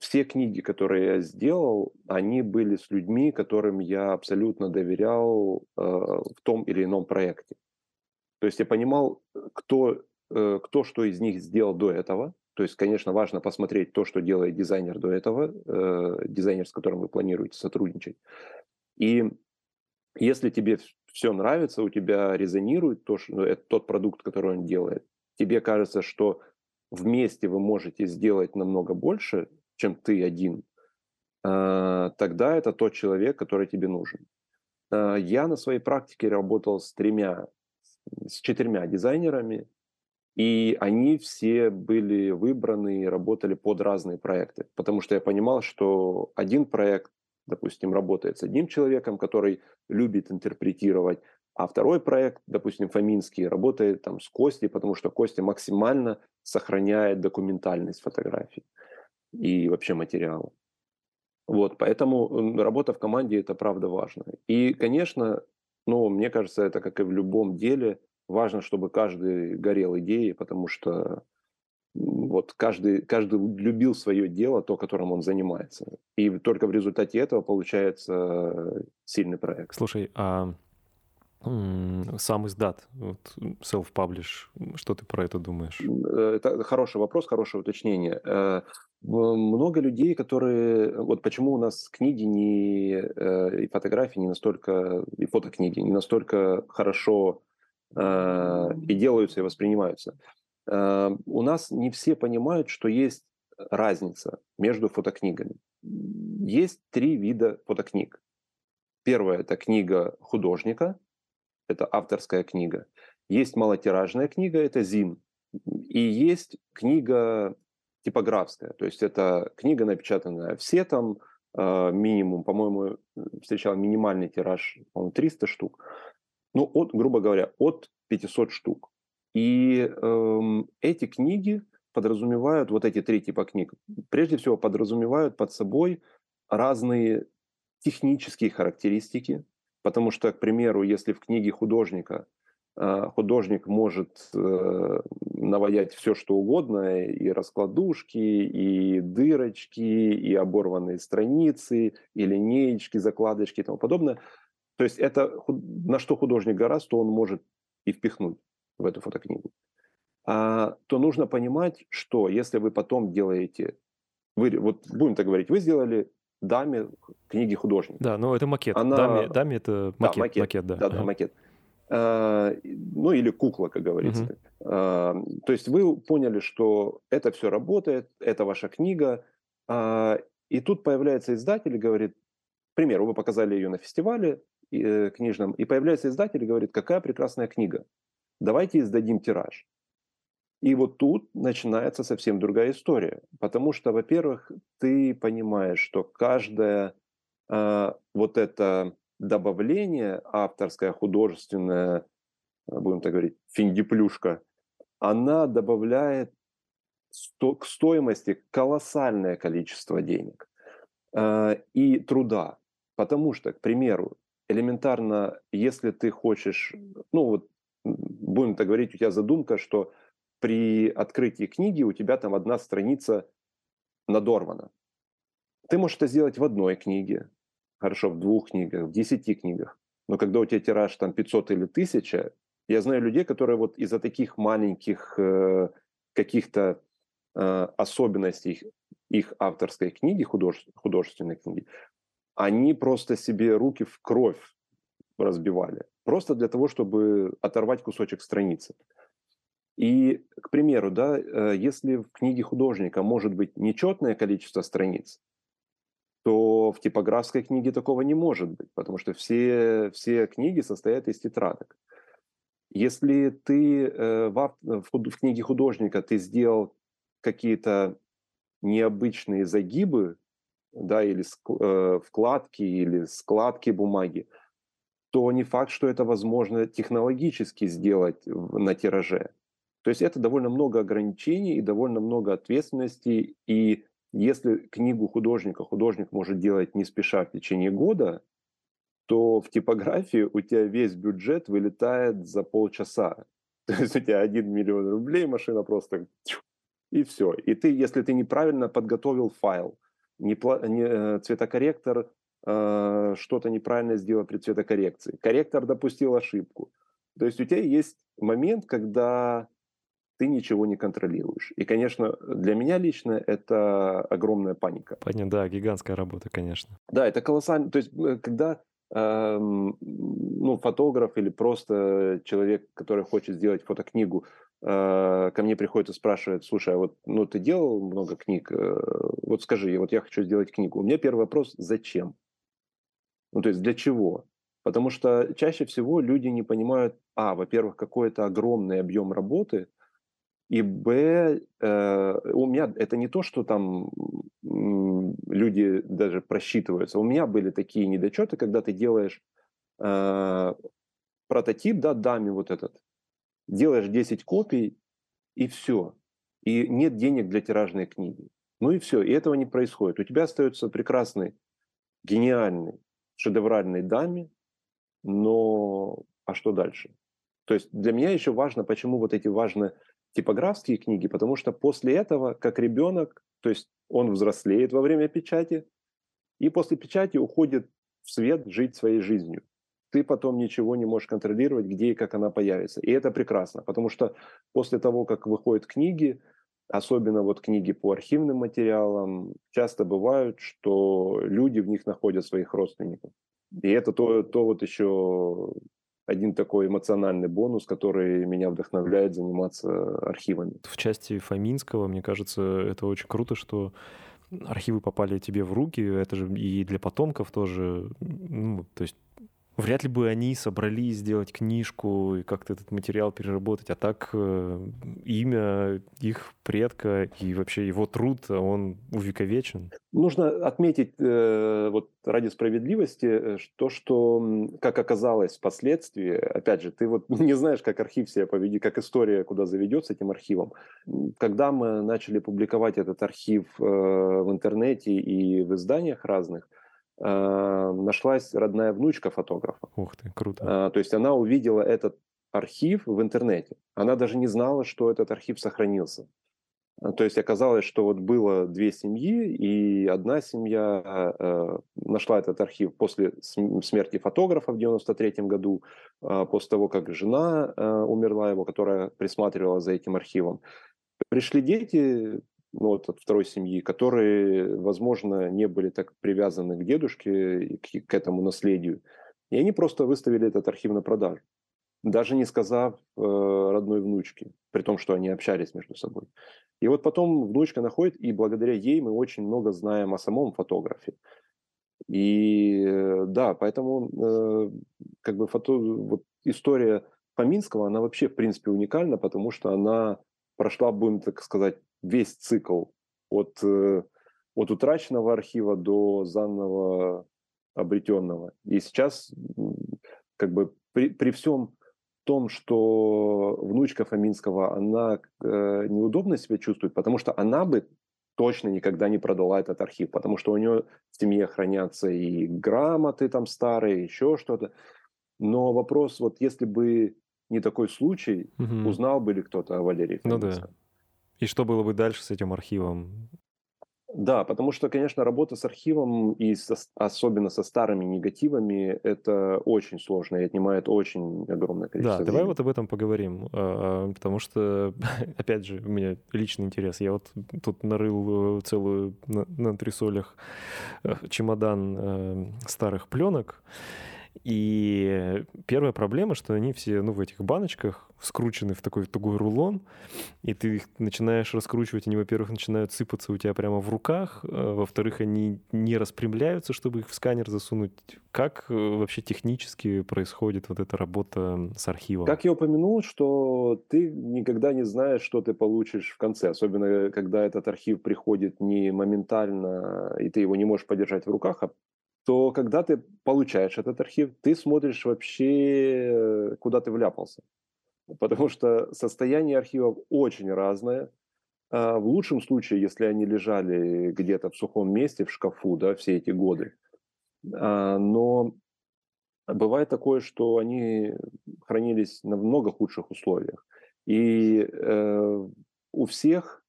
все книги, которые я сделал, они были с людьми, которым я абсолютно доверял э, в том или ином проекте. То есть я понимал, кто, э, кто что из них сделал до этого. То есть, конечно, важно посмотреть то, что делает дизайнер до этого, э, дизайнер, с которым вы планируете сотрудничать. И если тебе все нравится, у тебя резонирует то, что, это тот продукт, который он делает, тебе кажется, что вместе вы можете сделать намного больше, чем ты один, а, тогда это тот человек, который тебе нужен. А, я на своей практике работал с тремя, с четырьмя дизайнерами, и они все были выбраны и работали под разные проекты, потому что я понимал, что один проект, допустим, работает с одним человеком, который любит интерпретировать, а второй проект, допустим, Фоминский, работает там с Костей, потому что Костя максимально сохраняет документальность фотографий и вообще материала. Вот, поэтому работа в команде это правда важно. И, конечно, ну, мне кажется, это как и в любом деле, важно, чтобы каждый горел идеей, потому что вот каждый, каждый любил свое дело, то, которым он занимается. И только в результате этого получается сильный проект. Слушай, а сам издат, вот self-publish, что ты про это думаешь? Э, это хороший вопрос, хорошее уточнение. Э, много людей, которые... Вот почему у нас книги не, э, и фотографии не настолько... И фотокниги не настолько хорошо и делаются, и воспринимаются. У нас не все понимают, что есть разница между фотокнигами. Есть три вида фотокниг. Первая – это книга художника, это авторская книга. Есть малотиражная книга, это ЗИН. И есть книга типографская, то есть это книга, напечатанная все там, э, минимум, по-моему, встречал минимальный тираж, по 300 штук. Ну, от, грубо говоря, от 500 штук. И э, эти книги подразумевают, вот эти три типа книг, прежде всего подразумевают под собой разные технические характеристики, Потому что, к примеру, если в книге художника а, художник может э, наводять все, что угодно, и раскладушки, и дырочки, и оборванные страницы, и линеечки, закладочки и тому подобное. То есть это на что художник гораздо, то он может и впихнуть в эту фотокнигу. А, то нужно понимать, что если вы потом делаете, вы, вот будем так говорить, вы сделали даме книги художника. Да, но это макет. Она... Даме, даме это макет. Да, макет, макет да. Да, да, макет. А, ну или кукла, как говорится. Угу. А, то есть вы поняли, что это все работает, это ваша книга, а, и тут появляется издатель и говорит, к примеру, вы показали ее на фестивале э, книжном, и появляется издатель и говорит, какая прекрасная книга, давайте издадим тираж. И вот тут начинается совсем другая история, потому что, во-первых, ты понимаешь, что каждое э, вот это добавление авторское, художественное, будем так говорить, финдиплюшка, она добавляет к стоимости колоссальное количество денег э, и труда. Потому что, к примеру, элементарно, если ты хочешь, ну вот, будем так говорить, у тебя задумка, что при открытии книги у тебя там одна страница надорвана. Ты можешь это сделать в одной книге, хорошо, в двух книгах, в десяти книгах. Но когда у тебя тираж там 500 или 1000, я знаю людей, которые вот из-за таких маленьких э, каких-то э, особенностей их авторской книги, художе, художественной книги, они просто себе руки в кровь разбивали. Просто для того, чтобы оторвать кусочек страницы. И, к примеру, да, э, если в книге художника может быть нечетное количество страниц, то в типографской книге такого не может быть, потому что все, все книги состоят из тетрадок. Если ты э, в, в, в книге художника ты сделал какие-то необычные загибы, да, или э, вкладки, или складки бумаги, то не факт, что это возможно технологически сделать на тираже. То есть это довольно много ограничений и довольно много ответственности. И если книгу художника художник может делать не спеша в течение года, то в типографии у тебя весь бюджет вылетает за полчаса. То есть у тебя один миллион рублей, машина просто и все. И ты, если ты неправильно подготовил файл, не, не, э, цветокорректор э, что-то неправильно сделал при цветокоррекции, корректор допустил ошибку. То есть у тебя есть момент, когда ты ничего не контролируешь. И, конечно, для меня лично это огромная паника. Понятно, да, гигантская работа, конечно. Да, это колоссально. То есть, э, когда э, ну, фотограф или просто человек, который хочет сделать фотокнигу, э, ко мне приходит и спрашивает, слушай, а вот ну, ты делал много книг, э, вот скажи, вот я хочу сделать книгу. У меня первый вопрос, зачем? Ну, то есть для чего? Потому что чаще всего люди не понимают, а, во-первых, какой-то огромный объем работы, и Б, э, у меня это не то, что там люди даже просчитываются. У меня были такие недочеты, когда ты делаешь э, прототип, да, даме вот этот, делаешь 10 копий, и все. И нет денег для тиражной книги. Ну и все. И этого не происходит. У тебя остается прекрасный, гениальный, шедевральный даме, но а что дальше? То есть для меня еще важно, почему вот эти важные типографские книги, потому что после этого, как ребенок, то есть он взрослеет во время печати, и после печати уходит в свет жить своей жизнью. Ты потом ничего не можешь контролировать, где и как она появится. И это прекрасно, потому что после того, как выходят книги, особенно вот книги по архивным материалам, часто бывают, что люди в них находят своих родственников. И это то, то вот еще один такой эмоциональный бонус, который меня вдохновляет заниматься архивами. В части Фоминского, мне кажется, это очень круто, что архивы попали тебе в руки, это же и для потомков тоже, ну, то есть вряд ли бы они собрались сделать книжку и как-то этот материал переработать, а так э, имя их предка и вообще его труд, он увековечен. Нужно отметить э, вот ради справедливости э, то, что, как оказалось впоследствии, опять же, ты вот не знаешь, как архив себя поведет, как история куда заведет с этим архивом. Когда мы начали публиковать этот архив э, в интернете и в изданиях разных, нашлась родная внучка фотографа. Ух ты, круто. Э, то есть она увидела этот архив в интернете. Она даже не знала, что этот архив сохранился. А, то есть оказалось, что вот было две семьи, и одна семья э, нашла этот архив после смерти фотографа в 93 году, э, после того, как жена э, умерла его, которая присматривала за этим архивом. Пришли дети, ну, вот от второй семьи, которые, возможно, не были так привязаны к дедушке и к, к этому наследию. И они просто выставили этот архив на продажу, даже не сказав э, родной внучке, при том, что они общались между собой. И вот потом внучка находит, и благодаря ей мы очень много знаем о самом фотографе. И э, да, поэтому э, как бы фото, вот история Фоминского, она вообще в принципе уникальна, потому что она прошла, будем так сказать, весь цикл от, э, от утраченного архива до заново обретенного. И сейчас, как бы при, при всем том, что внучка Фоминского, она э, неудобно себя чувствует, потому что она бы точно никогда не продала этот архив, потому что у нее в семье хранятся и грамоты там старые, еще что-то. Но вопрос, вот если бы не такой случай, угу. узнал бы ли кто-то о Валерии Фоминском? Ну да. И что было бы дальше с этим архивом? Да, потому что, конечно, работа с архивом и со, особенно со старыми негативами это очень сложно и отнимает очень огромное количество. Да, времени. давай вот об этом поговорим, а, потому что, опять же, у меня личный интерес. Я вот тут нарыл э, целую на, на трясолях э, чемодан э, старых пленок. И первая проблема, что они все, ну, в этих баночках скручены в такой тугой рулон, и ты их начинаешь раскручивать, они, во-первых, начинают сыпаться у тебя прямо в руках, а, во-вторых, они не распрямляются, чтобы их в сканер засунуть. Как э, вообще технически происходит вот эта работа с архивом? Как я упомянул, что ты никогда не знаешь, что ты получишь в конце, особенно когда этот архив приходит не моментально, и ты его не можешь подержать в руках, а то когда ты получаешь этот архив, ты смотришь вообще, э, куда ты вляпался. Потому что состояние архивов очень разное. А в лучшем случае, если они лежали где-то в сухом месте, в шкафу, да, все эти годы. А, но бывает такое, что они хранились на много худших условиях. И э, у всех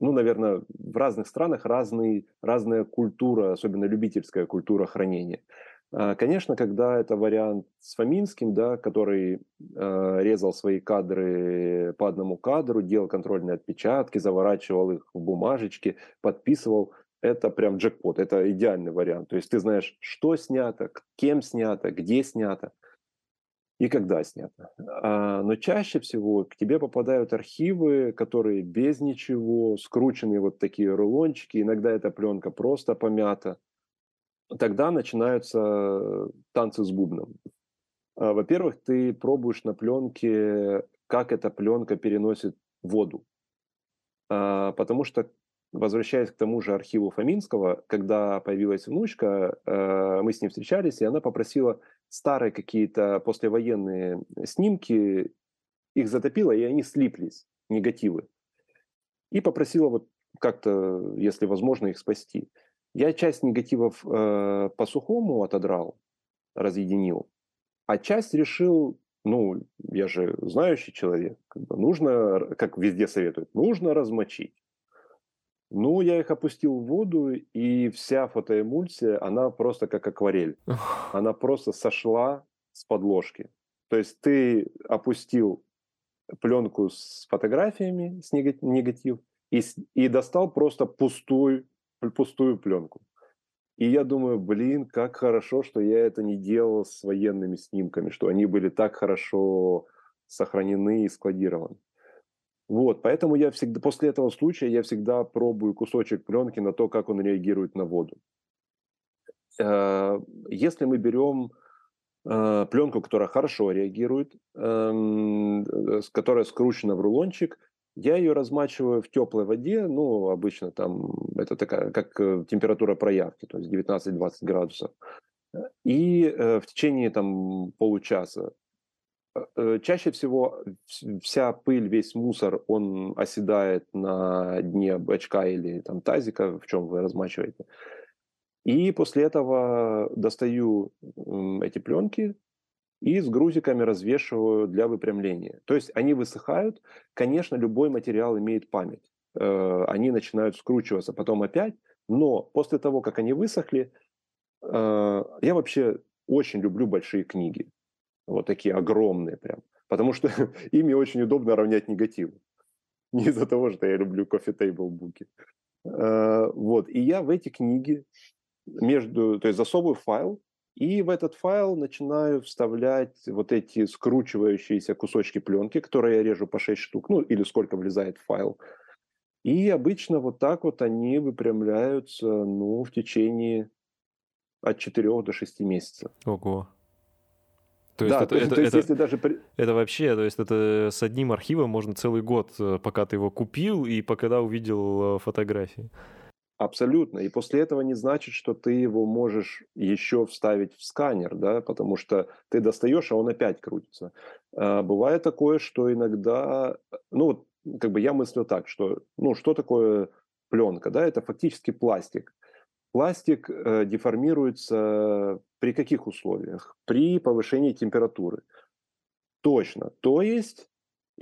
ну, наверное, в разных странах разный, разная культура, особенно любительская культура хранения. А, конечно, когда это вариант с Фоминским, да, который э, резал свои кадры по одному кадру, делал контрольные отпечатки, заворачивал их в бумажечки, подписывал, это прям джекпот, это идеальный вариант. То есть ты знаешь, что снято, кем снято, где снято и когда снято. А, но чаще всего к тебе попадают архивы, которые без ничего, скрученные вот такие рулончики, иногда эта пленка просто помята. Тогда начинаются танцы с бубном. А, во-первых, ты пробуешь на пленке, как эта пленка переносит воду. А, потому что возвращаясь к тому же архиву Фоминского, когда появилась внучка, мы с ней встречались, и она попросила старые какие-то послевоенные снимки, их затопило, и они слиплись, негативы. И попросила вот как-то, если возможно, их спасти. Я часть негативов э, по сухому отодрал, разъединил, а часть решил, ну, я же знающий человек, как бы нужно, как везде советуют, нужно размочить. Ну, я их опустил в воду, и вся фотоэмульсия, она просто как акварель. Она просто сошла с подложки. То есть ты опустил пленку с фотографиями, с негатив, и, и достал просто пустую, пустую пленку. И я думаю, блин, как хорошо, что я это не делал с военными снимками, что они были так хорошо сохранены и складированы. Вот, поэтому я всегда, после этого случая я всегда пробую кусочек пленки на то, как он реагирует на воду. Э, если мы берем э, пленку, которая хорошо реагирует, эм, которая скручена в рулончик, я ее размачиваю в теплой воде, ну, обычно там это такая, как э, температура проявки, то есть 19-20 градусов. И в течение там получаса Э, э, чаще всего вся пыль, весь мусор, он оседает на дне бачка или там тазика, в чем вы размачиваете. И после этого достаю эти пленки и с грузиками развешиваю для выпрямления. То есть они высыхают. Конечно, любой материал имеет память. Э, они начинают скручиваться потом опять. Но после того, как они высохли, я вообще очень люблю большие книги вот такие огромные прям, потому что ими очень удобно равнять негативы. Не из-за того, что я люблю coffee table буки. А, вот, и я в эти книги между, то есть засовываю файл, и в этот файл начинаю вставлять вот эти скручивающиеся кусочки пленки, которые я режу по 6 штук, ну или сколько влезает в файл. И обычно вот так вот они выпрямляются, ну, в течение от 4 до 6 месяцев. Ого. То есть, да, это, то, это, то есть это, если даже... Это вообще, то есть это с одним архивом можно целый год, э, пока ты его купил и пока увидел э, фотографии. Абсолютно. И после этого не значит, что ты его можешь еще вставить в сканер, да, потому что ты достаешь, а он опять крутится. А, бывает такое, что иногда, ну, как бы я мыслю так, что, ну, что такое пленка, да, это фактически пластик. Пластик э, деформируется при каких условиях? При повышении температуры. Точно. То есть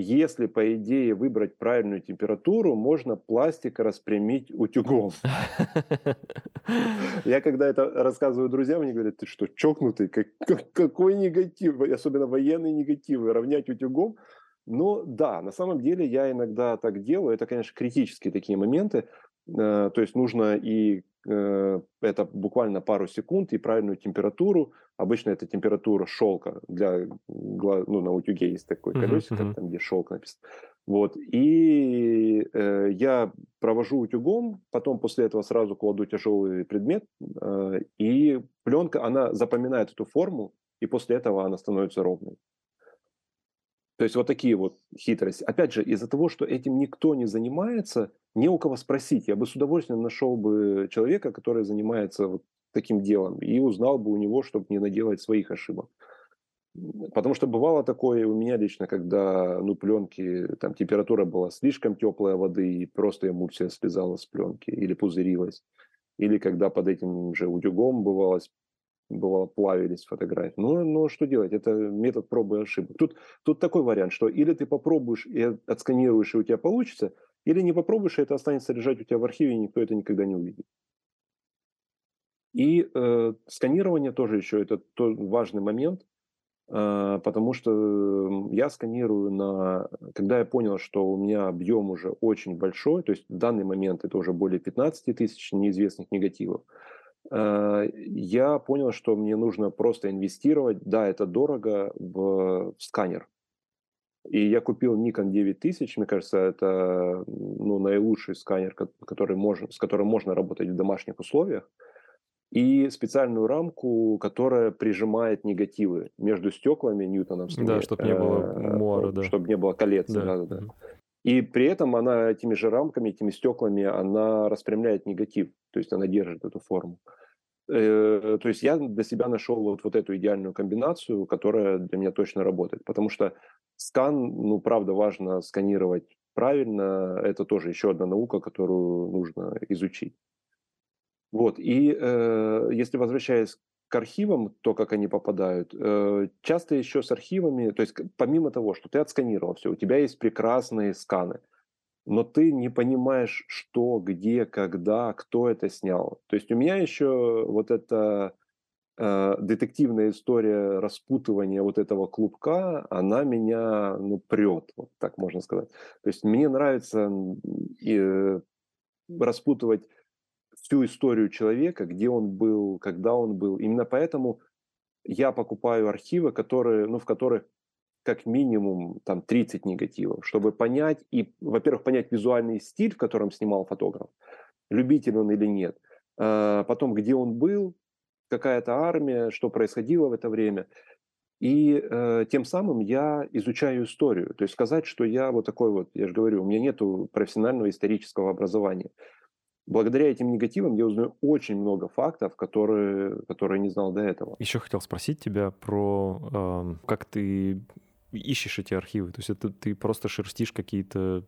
если, по идее, выбрать правильную температуру, можно пластик распрямить утюгом. Я когда это рассказываю друзьям, они говорят, ты что, чокнутый? Как, какой негатив, особенно военный негатив, равнять утюгом? Но да, на самом деле я иногда так делаю. Это, конечно, критические такие моменты. Э, то есть нужно и это буквально пару секунд и правильную температуру. Обычно это температура шелка для ну на утюге есть такой колесико, uh-huh, uh-huh. там где шелк написан. Вот и э, я провожу утюгом, потом после этого сразу кладу тяжелый предмет э, и пленка она запоминает эту форму и после этого она становится ровной. То есть вот такие вот хитрости. Опять же, из-за того, что этим никто не занимается, не у кого спросить. Я бы с удовольствием нашел бы человека, который занимается вот таким делом, и узнал бы у него, чтобы не наделать своих ошибок. Потому что бывало такое у меня лично, когда ну, пленки, там температура была слишком теплая воды, и просто эмульсия слезала с пленки или пузырилась. Или когда под этим же утюгом бывало бывало, плавились фотографии. Ну, ну, что делать? Это метод пробы и ошибок. Тут, тут такой вариант, что или ты попробуешь и отсканируешь, и у тебя получится, или не попробуешь, и это останется лежать у тебя в архиве, и никто это никогда не увидит. И э, сканирование тоже еще это то, важный момент, э, потому что я сканирую на... Когда я понял, что у меня объем уже очень большой, то есть в данный момент это уже более 15 тысяч неизвестных негативов, я понял, что мне нужно просто инвестировать. Да, это дорого в, в сканер. И я купил Nikon 9000, мне кажется, это ну, наилучший сканер, который можно, с которым можно работать в домашних условиях. И специальную рамку, которая прижимает негативы между стеклами ньютоновскими. Да, чтобы не было э, муара, да. Чтобы не было колец. Да, да, да. И при этом она этими же рамками, этими стеклами, она распрямляет негатив, то есть она держит эту форму. Э, то есть я для себя нашел вот, вот эту идеальную комбинацию, которая для меня точно работает. Потому что скан, ну, правда, важно сканировать правильно. Это тоже еще одна наука, которую нужно изучить. Вот. И э, если возвращаясь к архивам, то, как они попадают, э, часто еще с архивами, то есть помимо того, что ты отсканировал все, у тебя есть прекрасные сканы, но ты не понимаешь, что, где, когда, кто это снял. То есть у меня еще вот эта э, детективная история распутывания вот этого клубка, она меня, ну, прет, вот так можно сказать. То есть мне нравится э, распутывать всю историю человека, где он был, когда он был. Именно поэтому я покупаю архивы, которые, ну, в которых как минимум там 30 негативов, чтобы понять и, во-первых, понять визуальный стиль, в котором снимал фотограф, любитель он или нет, а потом, где он был, какая-то армия, что происходило в это время. И э, тем самым я изучаю историю. То есть сказать, что я вот такой вот, я же говорю, у меня нет профессионального исторического образования благодаря этим негативам я узнаю очень много фактов, которые, которые не знал до этого. Еще хотел спросить тебя про э, как ты ищешь эти архивы. То есть это ты просто шерстишь какие-то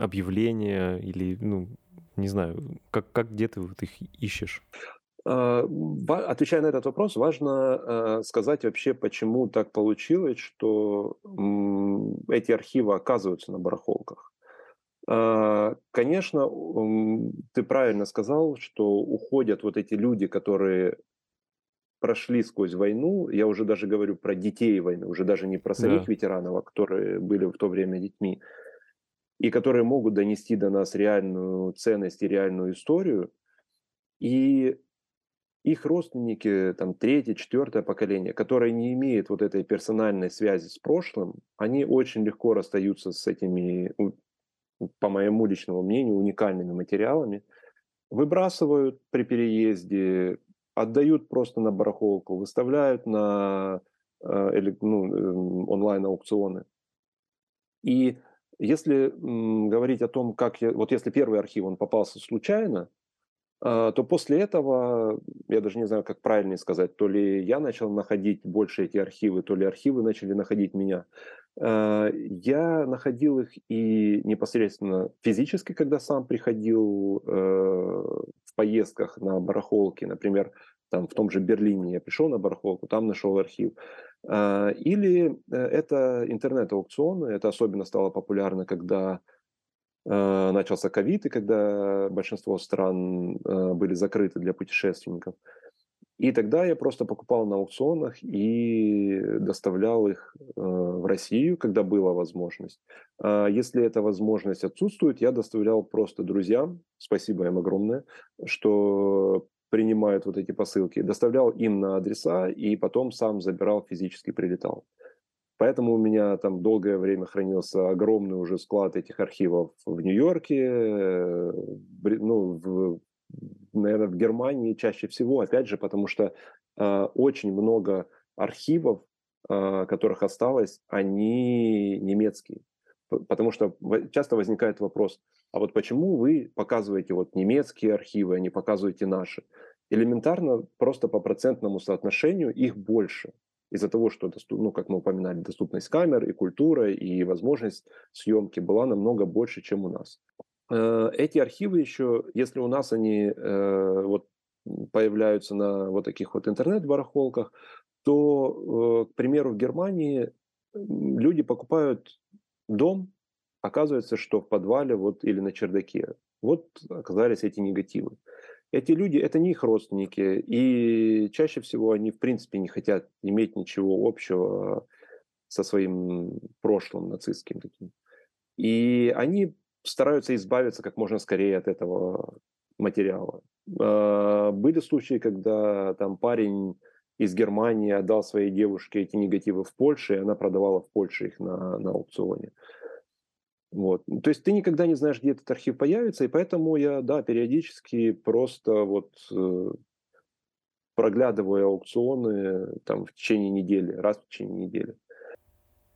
объявления или, ну, не знаю, как, как где ты вот их ищешь? А, отвечая на этот вопрос, важно а, сказать вообще, почему так получилось, что эти архивы оказываются на барахолках. А, конечно, ты правильно сказал, что уходят вот эти люди, которые прошли сквозь войну. Я уже даже говорю про детей войны, уже даже не про самих да. ветеранов, а которые были в то время детьми, и которые могут донести до нас реальную ценность и реальную историю. И их родственники, там, третье, четвертое поколение, которое не имеет вот этой персональной связи с прошлым, они очень легко расстаются с этими по моему личному мнению, уникальными материалами, выбрасывают при переезде, отдают просто на барахолку, выставляют на э, ну, эм, онлайн-аукционы. И если говорить о том, как я... Вот если первый архив, он попался случайно, а, то после этого, я даже не знаю, как правильно сказать, то ли я начал находить больше эти архивы, то ли архивы начали находить меня. А, я находил их и непосредственно физически, когда сам приходил э, в поездках на барахолки, например, там в том же Берлине я пришел на барахолку, там нашел архив. А, или э, это интернет-аукционы, это особенно стало популярно, когда Э, начался ковид, и когда большинство стран э, были закрыты для путешественников. И тогда я просто покупал на аукционах и доставлял их э, в Россию, когда была возможность. А если эта возможность отсутствует, я доставлял просто друзьям, спасибо им огромное, что принимают вот эти посылки, доставлял им на адреса и потом сам забирал, физически прилетал. Поэтому у меня там долгое время хранился огромный уже склад этих архивов в Нью-Йорке, э, ну, в, наверное, в Германии чаще всего, опять же, потому что э, очень много архивов, э, которых осталось, они немецкие. Потому что часто возникает вопрос, а вот почему вы показываете вот немецкие архивы, а не показываете наши? Элементарно, просто по процентному соотношению их больше из-за того, что, ну, как мы упоминали, доступность камер и культура, и возможность съемки была намного больше, чем у нас. Э, эти архивы еще, если у нас они э, вот появляются на вот таких вот интернет-барахолках, то, э, к примеру, в Германии люди покупают дом, оказывается, что в подвале вот или на чердаке. Вот оказались эти негативы эти люди, это не их родственники, и чаще всего они, в принципе, не хотят иметь ничего общего со своим прошлым нацистским таким. И они стараются избавиться как можно скорее от этого материала. А, были случаи, когда там парень из Германии отдал своей девушке эти негативы в Польше, и она продавала в Польше их на, на аукционе. Вот. То есть ты никогда не знаешь, где этот архив появится, и поэтому я, да, периодически просто вот э, проглядываю аукционы там в течение недели, раз в течение недели.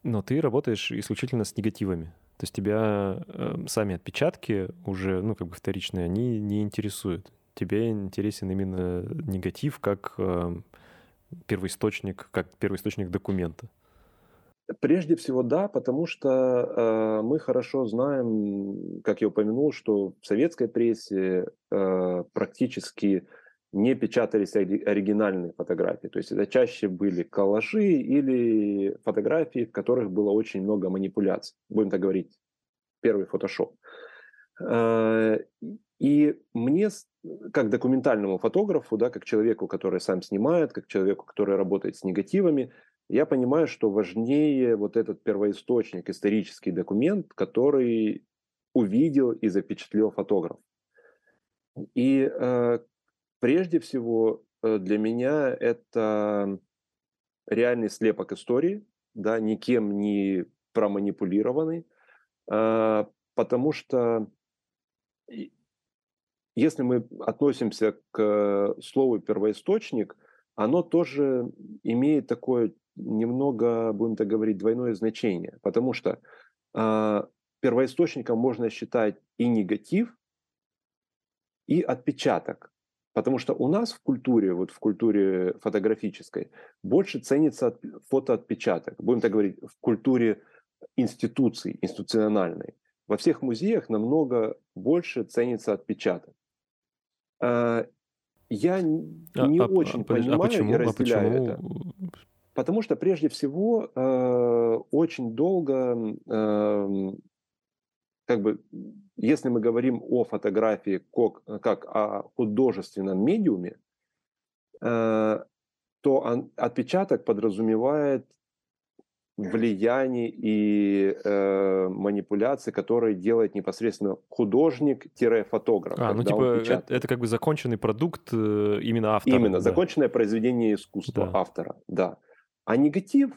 Но ты работаешь исключительно с негативами. То есть тебя э, сами отпечатки уже, ну, как бы вторичные, они не интересуют. Тебе интересен именно негатив как э, первоисточник, как первоисточник документа. Прежде всего, да, потому что э, мы хорошо знаем, как я упомянул, что в советской прессе э, практически не печатались оригинальные фотографии. То есть это чаще были коллажи или фотографии, в которых было очень много манипуляций. Будем так говорить, первый фотошоп. Э, и мне, как документальному фотографу, да, как человеку, который сам снимает, как человеку, который работает с негативами, я понимаю, что важнее вот этот первоисточник, исторический документ, который увидел и запечатлел фотограф. И э, прежде всего э, для меня это реальный слепок истории, да, никем не проманипулированный, э, потому что если мы относимся к слову первоисточник, оно тоже имеет такое немного, будем так говорить, двойное значение, потому что э, первоисточником можно считать и негатив, и отпечаток. Потому что у нас в культуре, вот в культуре фотографической, больше ценится фотоотпечаток. Будем так говорить, в культуре институций, институциональной. Во всех музеях намного больше ценится отпечаток. А, я не а, а очень а, понимаю а почему, и а разделяю а почему? это. Потому что прежде всего э, очень долго, э, как бы, если мы говорим о фотографии как, как о художественном медиуме, э, то он, отпечаток подразумевает влияние и э, манипуляции, которые делает непосредственно художник-фотограф. А, ну типа это, это как бы законченный продукт э, именно автора. Именно, да. законченное произведение искусства да. автора, да. А негатив,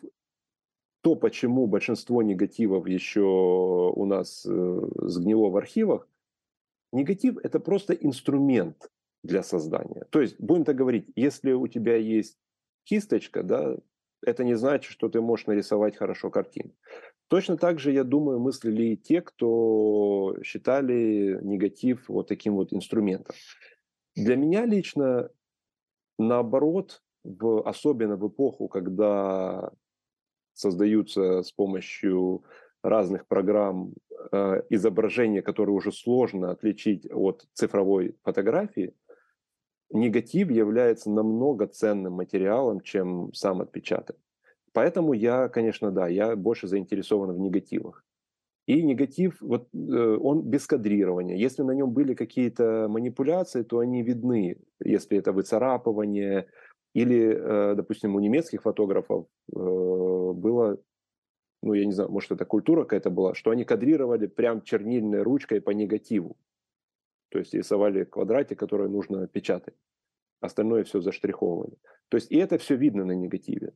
то, почему большинство негативов еще у нас э, сгнило в архивах, негатив – это просто инструмент для создания. То есть, будем так говорить, если у тебя есть кисточка, да, это не значит, что ты можешь нарисовать хорошо картину. Точно так же, я думаю, мыслили и те, кто считали негатив вот таким вот инструментом. Для меня лично, наоборот, в, особенно в эпоху, когда создаются с помощью разных программ э, изображения, которые уже сложно отличить от цифровой фотографии, негатив является намного ценным материалом, чем сам отпечаток. Поэтому я, конечно, да, я больше заинтересован в негативах. И негатив, вот э, он без кадрирования. Если на нем были какие-то манипуляции, то они видны. Если это выцарапывание, или, э, допустим, у немецких фотографов э, было, ну, я не знаю, может, это культура какая-то была, что они кадрировали прям чернильной ручкой по негативу. То есть рисовали квадратик, который нужно печатать. Остальное все заштриховывали. То есть и это все видно на негативе.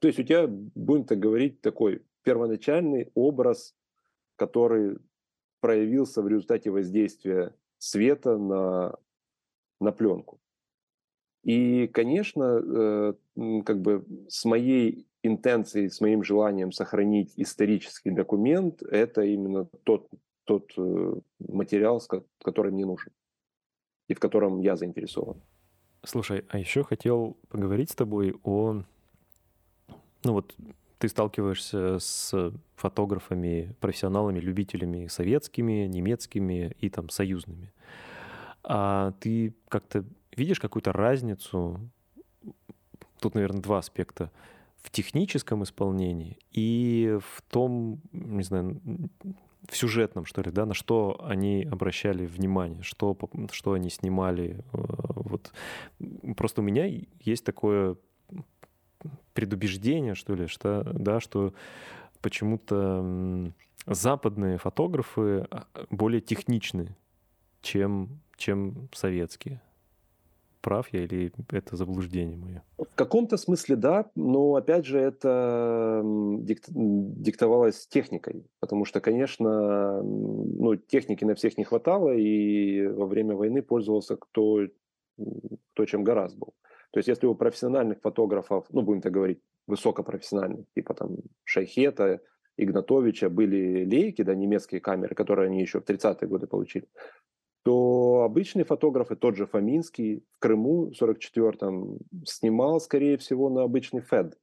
То есть у тебя, будем так говорить, такой первоначальный образ, который проявился в результате воздействия света на, на пленку. И, конечно, э, как бы с моей интенцией, с моим желанием сохранить исторический документ, это именно тот, тот э, материал, который мне нужен и в котором я заинтересован. Слушай, а еще хотел поговорить с тобой о... Ну вот ты сталкиваешься с фотографами, профессионалами, любителями советскими, немецкими и там союзными. А ты как-то видишь какую-то разницу? Тут, наверное, два аспекта. В техническом исполнении и в том, не знаю, в сюжетном, что ли, да, на что они обращали внимание, что, что они снимали. Э, вот. Просто у меня есть такое предубеждение, что ли, что, да, что почему-то западные фотографы а, более техничны, чем, чем советские прав я или это заблуждение мое? В каком-то смысле да, но опять же это диктовалось техникой, потому что, конечно, ну, техники на всех не хватало, и во время войны пользовался кто, кто чем гораздо был. То есть если у профессиональных фотографов, ну, будем так говорить, высокопрофессиональных, типа там Шайхета, Игнатовича, были лейки, да, немецкие камеры, которые они еще в 30-е годы получили, обычные фотографы, тот же Фоминский в Крыму в 44-м снимал, скорее всего, на обычный фед,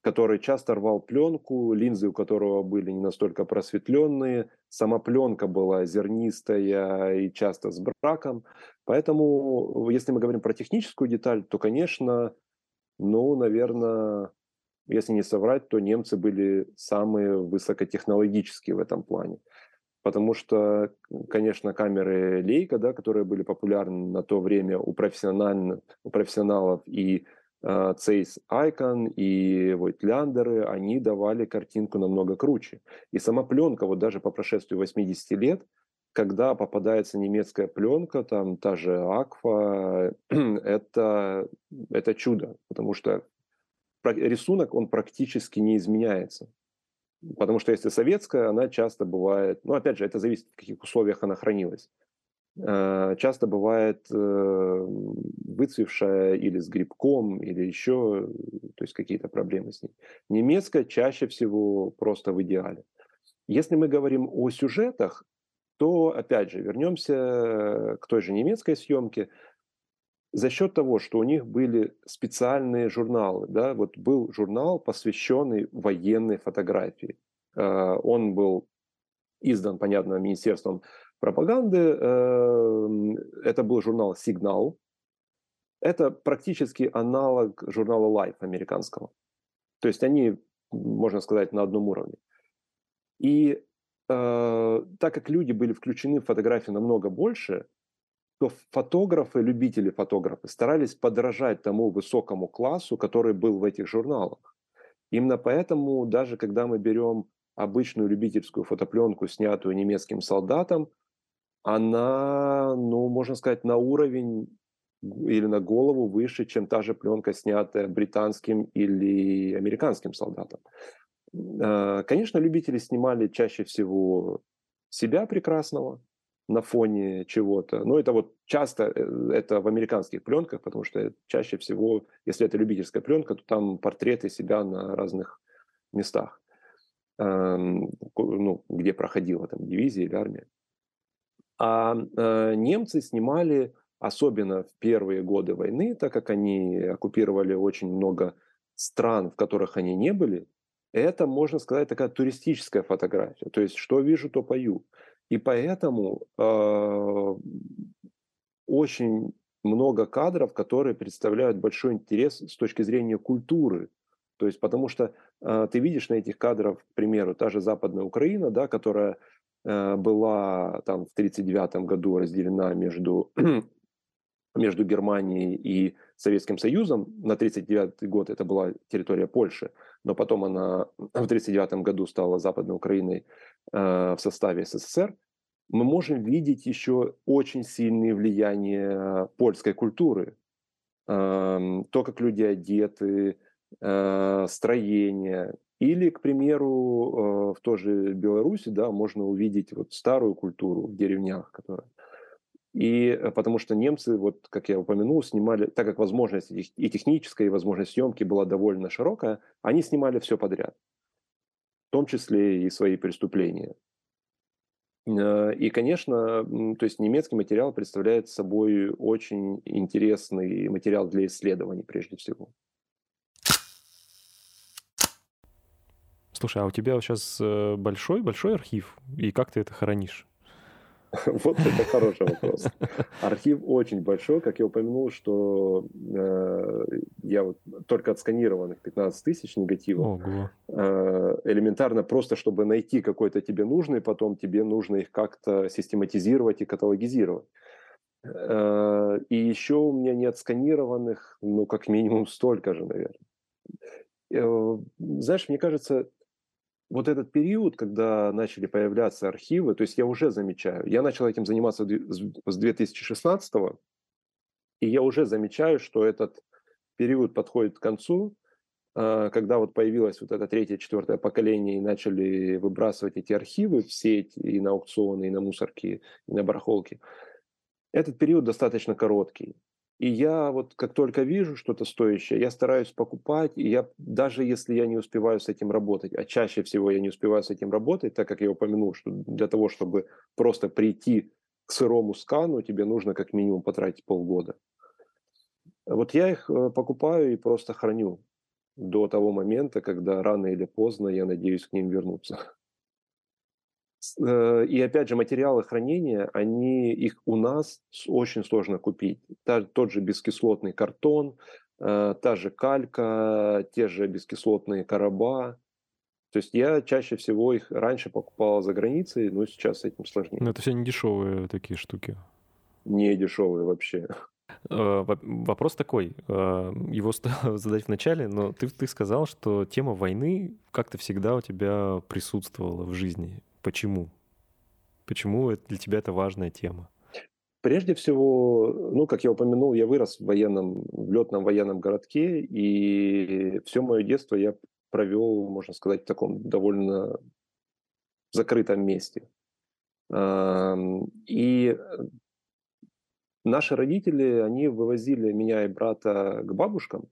который часто рвал пленку, линзы у которого были не настолько просветленные, сама пленка была зернистая и часто с браком. Поэтому, если мы говорим про техническую деталь, то, конечно, ну, наверное, если не соврать, то немцы были самые высокотехнологические в этом плане потому что, конечно, камеры Leica, да, которые были популярны на то время у, профессиональных, у профессионалов и Zeiss Icon и Voigtlander, они давали картинку намного круче. И сама пленка, вот даже по прошествию 80 лет, когда попадается немецкая пленка, там та же Акфа, это, это чудо, потому что рисунок, он практически не изменяется. Потому что если советская, она часто бывает, ну опять же, это зависит, в каких условиях она хранилась. Э, часто бывает э, выцвевшая или с грибком, или еще, то есть какие-то проблемы с ней. Немецкая чаще всего просто в идеале. Если мы говорим о сюжетах, то, опять же, вернемся к той же немецкой съемке за счет того, что у них были специальные журналы. Да? Вот был журнал, посвященный военной фотографии. Э, он был издан, понятно, Министерством пропаганды. Э, это был журнал «Сигнал». Это практически аналог журнала Life американского. То есть они, можно сказать, на одном уровне. И э, так как люди были включены в фотографии намного больше, то фотографы, любители фотографы старались подражать тому высокому классу, который был в этих журналах. Именно поэтому даже когда мы берем обычную любительскую фотопленку, снятую немецким солдатом, она, ну, можно сказать, на уровень или на голову выше, чем та же пленка, снятая британским или американским солдатом. А, конечно, любители снимали чаще всего себя прекрасного, на фоне чего-то. Но это вот часто э, это в американских пленках, потому что чаще всего, если это любительская пленка, то там портреты себя на разных местах, эм, ну, где проходила там дивизия или армия. А э, немцы снимали, особенно в первые годы войны, так как они оккупировали очень много стран, в которых они не были, это, можно сказать, такая туристическая фотография. То есть, что вижу, то пою. И поэтому э, очень много кадров, которые представляют большой интерес с точки зрения культуры. То есть, потому что э, ты видишь на этих кадрах, к примеру, та же Западная Украина, да, которая э, была там в 1939 году разделена между между Германией и Советским Союзом. На 1939 год это была территория Польши, но потом она в 1939 году стала Западной Украиной э, в составе СССР. Мы можем видеть еще очень сильные влияния польской культуры. Э, то, как люди одеты, э, строение. Или, к примеру, э, в той же Беларуси да, можно увидеть вот старую культуру в деревнях, которая и э, потому что немцы, вот как я упомянул, снимали, так как возможность и техническая, и возможность съемки была довольно широкая, они снимали все подряд, в том числе и свои преступления. Э, и, конечно, то есть немецкий материал представляет собой очень интересный материал для исследований прежде всего. Слушай, а у тебя сейчас большой-большой э, архив, и как ты это хранишь? Вот это хороший вопрос. Архив очень большой, как я упомянул, что э, я вот только отсканированных 15 тысяч негативов. Э, элементарно просто, чтобы найти какой-то тебе нужный, потом тебе нужно их как-то систематизировать и каталогизировать. Э, и еще у меня не отсканированных, ну, как минимум столько же, наверное. Э, знаешь, мне кажется, вот этот период, когда начали появляться архивы, то есть я уже замечаю, я начал этим заниматься с 2016 и я уже замечаю, что этот период подходит к концу, а, когда вот появилось вот это третье, четвертое поколение и начали выбрасывать эти архивы в сеть и на аукционы, и на мусорки, и на барахолки. Этот период достаточно короткий. И я вот как только вижу что-то стоящее, я стараюсь покупать, и я даже если я не успеваю с этим работать, а чаще всего я не успеваю с этим работать, так как я упомянул, что для того, чтобы просто прийти к сырому скану, тебе нужно как минимум потратить полгода. Вот я их э, покупаю и просто храню до того момента, когда рано или поздно я надеюсь к ним вернуться. Э, и опять же, материалы хранения, они, их у нас очень сложно купить. Тот же бескислотный картон, э, та же калька, те же бескислотные короба. То есть я чаще всего их раньше покупал за границей, но сейчас с этим сложнее. Но это все не дешевые такие штуки. Не дешевые вообще. Э, вопрос такой, его задать в начале, но ты, ты сказал, что тема войны как-то всегда у тебя присутствовала в жизни. Почему? Почему для тебя это важная тема? Прежде всего, ну, как я упомянул, я вырос в военном, в летном военном городке, и все мое детство я провел, можно сказать, в таком довольно закрытом месте. И наши родители, они вывозили меня и брата к бабушкам,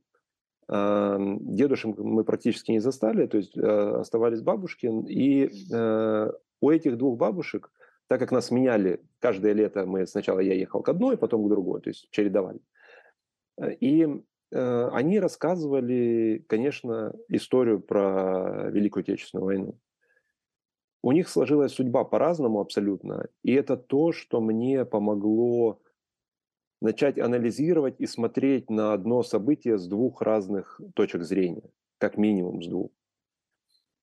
Дедушек мы практически не застали, то есть э, оставались бабушки. И э, у этих двух бабушек, так как нас меняли каждое лето, мы сначала я ехал к одной, потом к другой, то есть чередовали. Э, и они рассказывали, конечно, историю про Великую Отечественную войну. У них сложилась судьба по-разному абсолютно, и это то, что мне помогло начать анализировать и смотреть на одно событие с двух разных точек зрения, как минимум с двух.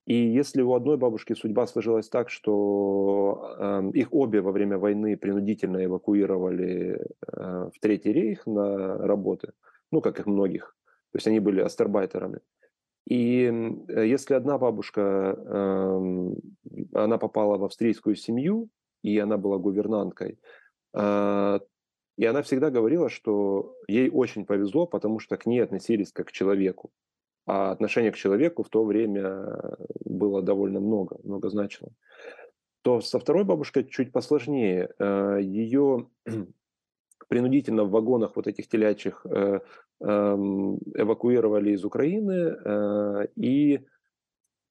И если у одной бабушки судьба сложилась так, что э, их обе во время войны принудительно эвакуировали э, в Третий рейх на работы, ну, как их многих, то есть они были астарбайтерами. И если одна бабушка, э, она попала в австрийскую семью, и она была гувернанткой, э, и она всегда говорила, что ей очень повезло, потому что к ней относились как к человеку. А отношение к человеку в то время было довольно много, много значило. То со второй бабушкой чуть посложнее. Э, Ее принудительно в вагонах вот этих телячьих э, эм, эвакуировали из Украины. Э, и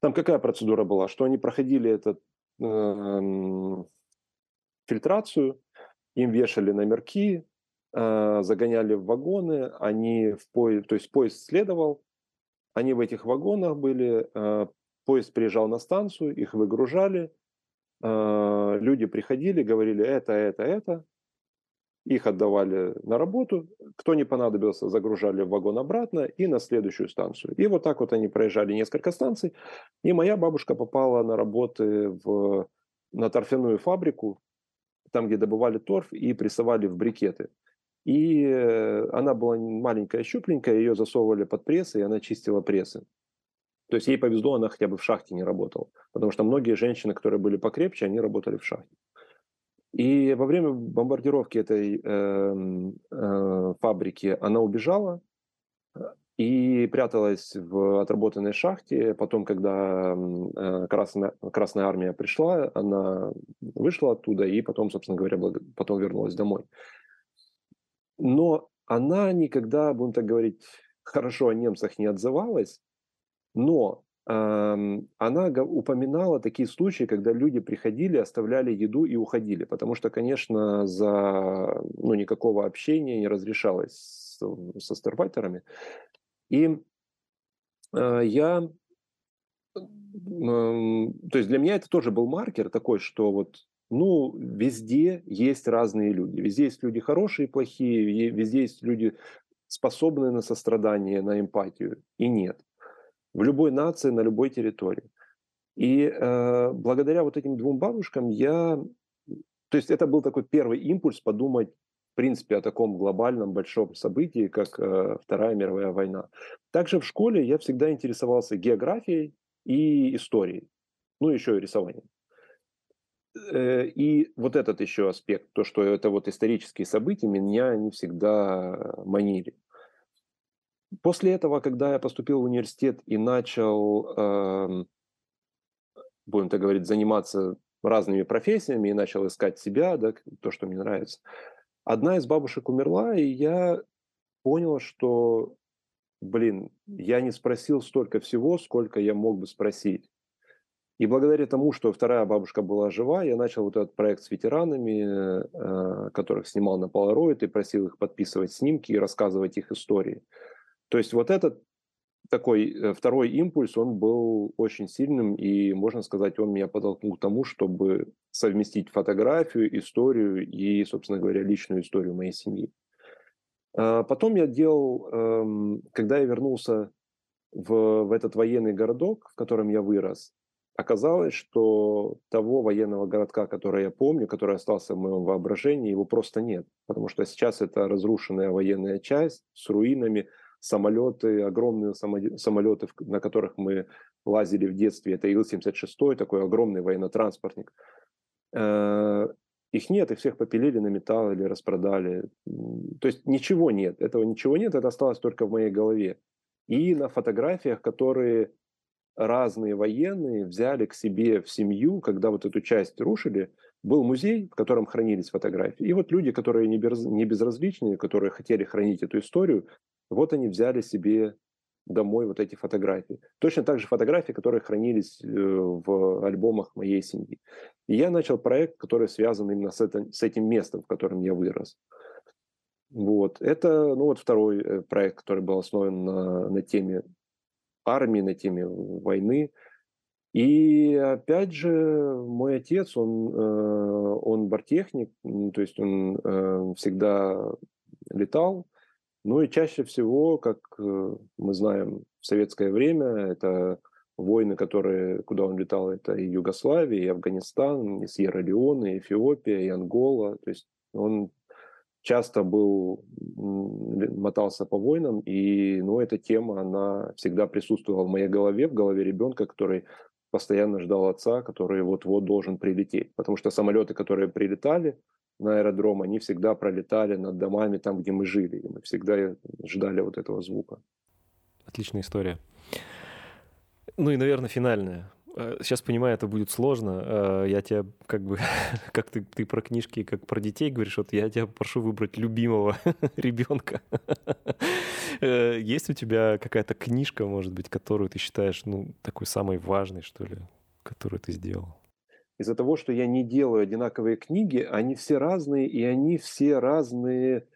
там какая процедура была? Что они проходили этот эм, фильтрацию, им вешали номерки, э, загоняли в вагоны, они в поезд, то есть поезд следовал, они в этих вагонах были, э, поезд приезжал на станцию, их выгружали, э, люди приходили, говорили это, это, это, их отдавали на работу, кто не понадобился, загружали в вагон обратно и на следующую станцию. И вот так вот они проезжали несколько станций, и моя бабушка попала на работы в, на торфяную фабрику, там, где добывали торф и прессовали в брикеты. И э, она была маленькая, щупленькая, ее засовывали под прессы, и она чистила прессы. То есть ей повезло, она хотя бы в шахте не работала. Потому что многие женщины, которые были покрепче, они работали в шахте. И во время бомбардировки этой э, э, фабрики она убежала и пряталась в отработанной шахте. Потом, когда э, Красная, Красная Армия пришла, она вышла оттуда и потом, собственно говоря, потом вернулась домой. Но она никогда, будем так говорить, хорошо о немцах не отзывалась, но она упоминала такие случаи, когда люди приходили, оставляли еду и уходили, потому что, конечно, за ну, никакого общения не разрешалось со старфайтерами. И э, я, то есть для меня это тоже был маркер такой, что вот ну, везде есть разные люди. Везде есть люди хорошие и плохие, везде есть люди способные на сострадание, на эмпатию, и нет в любой нации, на любой территории. И э, благодаря вот этим двум бабушкам я... То есть это был такой первый импульс подумать, в принципе, о таком глобальном большом событии, как э, Вторая мировая война. Также в школе я всегда интересовался географией и историей, ну, еще и рисованием. Э, и вот этот еще аспект, то, что это вот исторические события, меня не всегда манили. После этого, когда я поступил в университет и начал, э, будем так говорить, заниматься разными профессиями и начал искать себя, да, то, что мне нравится, одна из бабушек умерла, и я понял, что, блин, я не спросил столько всего, сколько я мог бы спросить. И благодаря тому, что вторая бабушка была жива, я начал вот этот проект с ветеранами, э, которых снимал на Polaroid и просил их подписывать снимки и рассказывать их истории. То есть вот этот такой э, второй импульс, он был очень сильным, и, можно сказать, он меня подтолкнул к тому, чтобы совместить фотографию, историю и, собственно говоря, личную историю моей семьи. А потом я делал, эм, когда я вернулся в, в этот военный городок, в котором я вырос, оказалось, что того военного городка, который я помню, который остался в моем воображении, его просто нет. Потому что сейчас это разрушенная военная часть с руинами – самолеты, огромные самолеты, на которых мы лазили в детстве. Это Ил-76, такой огромный военно-транспортник. Э, их нет, их всех попилили на металл или распродали. То есть ничего нет, этого ничего нет, это осталось только в моей голове. И на фотографиях, которые разные военные взяли к себе в семью, когда вот эту часть рушили, был музей, в котором хранились фотографии. И вот люди, которые не, без, не безразличные, которые хотели хранить эту историю, вот они взяли себе домой вот эти фотографии. Точно так же фотографии, которые хранились э, в альбомах моей семьи. И я начал проект, который связан именно с, это, с этим местом, в котором я вырос. Вот. Это ну, вот второй э, проект, который был основан на, на теме армии, на теме войны. И опять же, мой отец, он, э, он бортехник, то есть он всегда летал, ну и чаще всего, как э, мы знаем, в советское время это войны, которые, куда он летал, это и Югославия, и Афганистан, и Сьерра-Леоне, и Эфиопия, и Ангола. То есть он часто был, мотался по войнам, и ну, эта тема, она всегда присутствовала в моей голове, в голове ребенка, который постоянно ждал отца, который вот-вот должен прилететь. Потому что самолеты, которые прилетали, на аэродром, они всегда пролетали над домами там, где мы жили. И мы всегда ждали вот этого звука. Отличная история. Ну и, наверное, финальная. Сейчас э, понимаю, это будет сложно. Э, я тебя как бы, как ты, ты про книжки, как про детей говоришь, вот я тебя прошу выбрать любимого ребенка. Э, есть у тебя какая-то книжка, может быть, которую ты считаешь, ну, такой самой важной, что ли, которую ты сделал? Из-за того, что я не делаю одинаковые книги, они все разные, и они все разные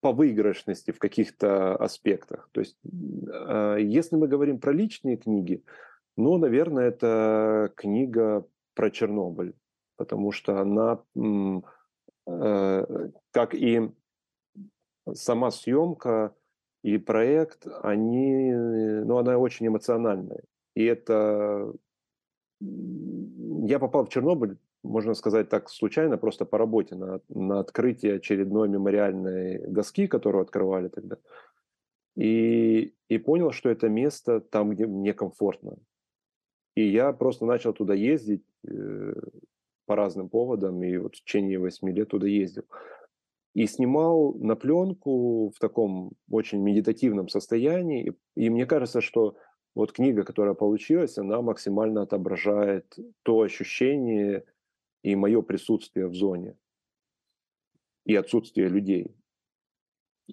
по выигрышности в каких-то аспектах. То есть, а, если мы говорим про личные книги, ну, наверное, это книга про Чернобыль, потому что она, э, как и сама съемка и проект, они, ну, она очень эмоциональная. И это... Я попал в Чернобыль можно сказать так, случайно, просто по работе, на, на открытие очередной мемориальной доски, которую открывали тогда. И, и понял, что это место там, где мне комфортно. И я просто начал туда ездить э, по разным поводам, и вот в течение восьми лет туда ездил. И снимал на пленку в таком очень медитативном состоянии. И, и мне кажется, что вот книга, которая получилась, она максимально отображает то ощущение, и мое присутствие в зоне и отсутствие людей.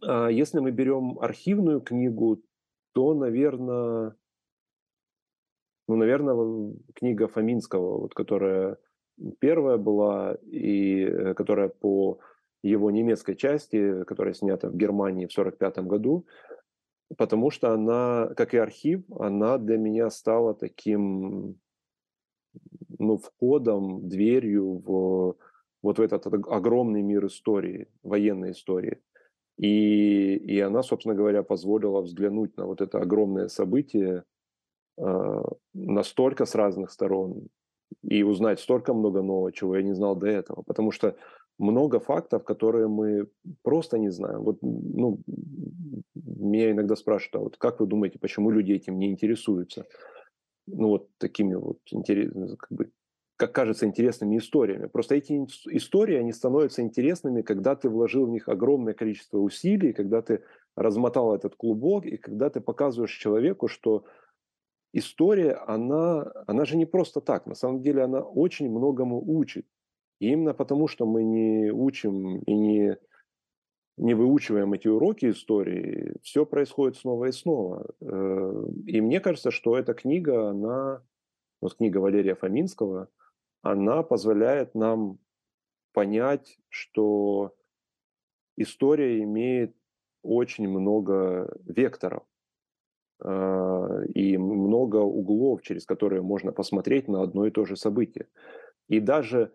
А если мы берем архивную книгу, то, наверное, ну, наверное, книга Фоминского, вот, которая первая была, и э, которая по его немецкой части, которая снята в Германии в 1945 году, потому что она, как и архив, она для меня стала таким ну, входом, дверью в вот в этот огромный мир истории, военной истории. И, и она, собственно говоря, позволила взглянуть на вот это огромное событие э, настолько с разных сторон и узнать столько много нового, чего я не знал до этого. Потому что много фактов, которые мы просто не знаем. Вот, ну, меня иногда спрашивают, а вот как вы думаете, почему люди этим не интересуются? ну, вот такими вот, как бы, как кажется, интересными историями. Просто эти истории, они становятся интересными, когда ты вложил в них огромное количество усилий, когда ты размотал этот клубок, и когда ты показываешь человеку, что история, она, она же не просто так. На самом деле она очень многому учит. И именно потому, что мы не учим и не не выучиваем эти уроки истории, все происходит снова и снова. Э, и мне кажется, что эта книга, она, вот книга Валерия Фоминского, она позволяет нам понять, что история имеет очень много векторов э, и много углов, через которые можно посмотреть на одно и то же событие. И даже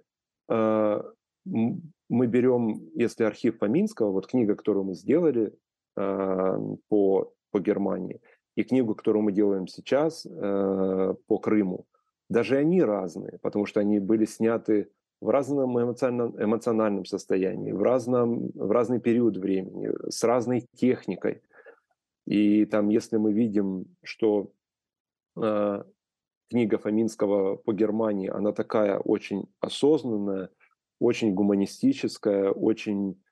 мы берем, если архив Фоминского, вот книга, которую мы сделали э, по, по Германии, и книгу, которую мы делаем сейчас э, по Крыму, даже они разные, потому что они были сняты в разном эмоциональном, эмоциональном состоянии, в, разном, в разный период времени, с разной техникой. И там, если мы видим, что э, книга Фоминского по Германии, она такая очень осознанная, очень гуманистическая, очень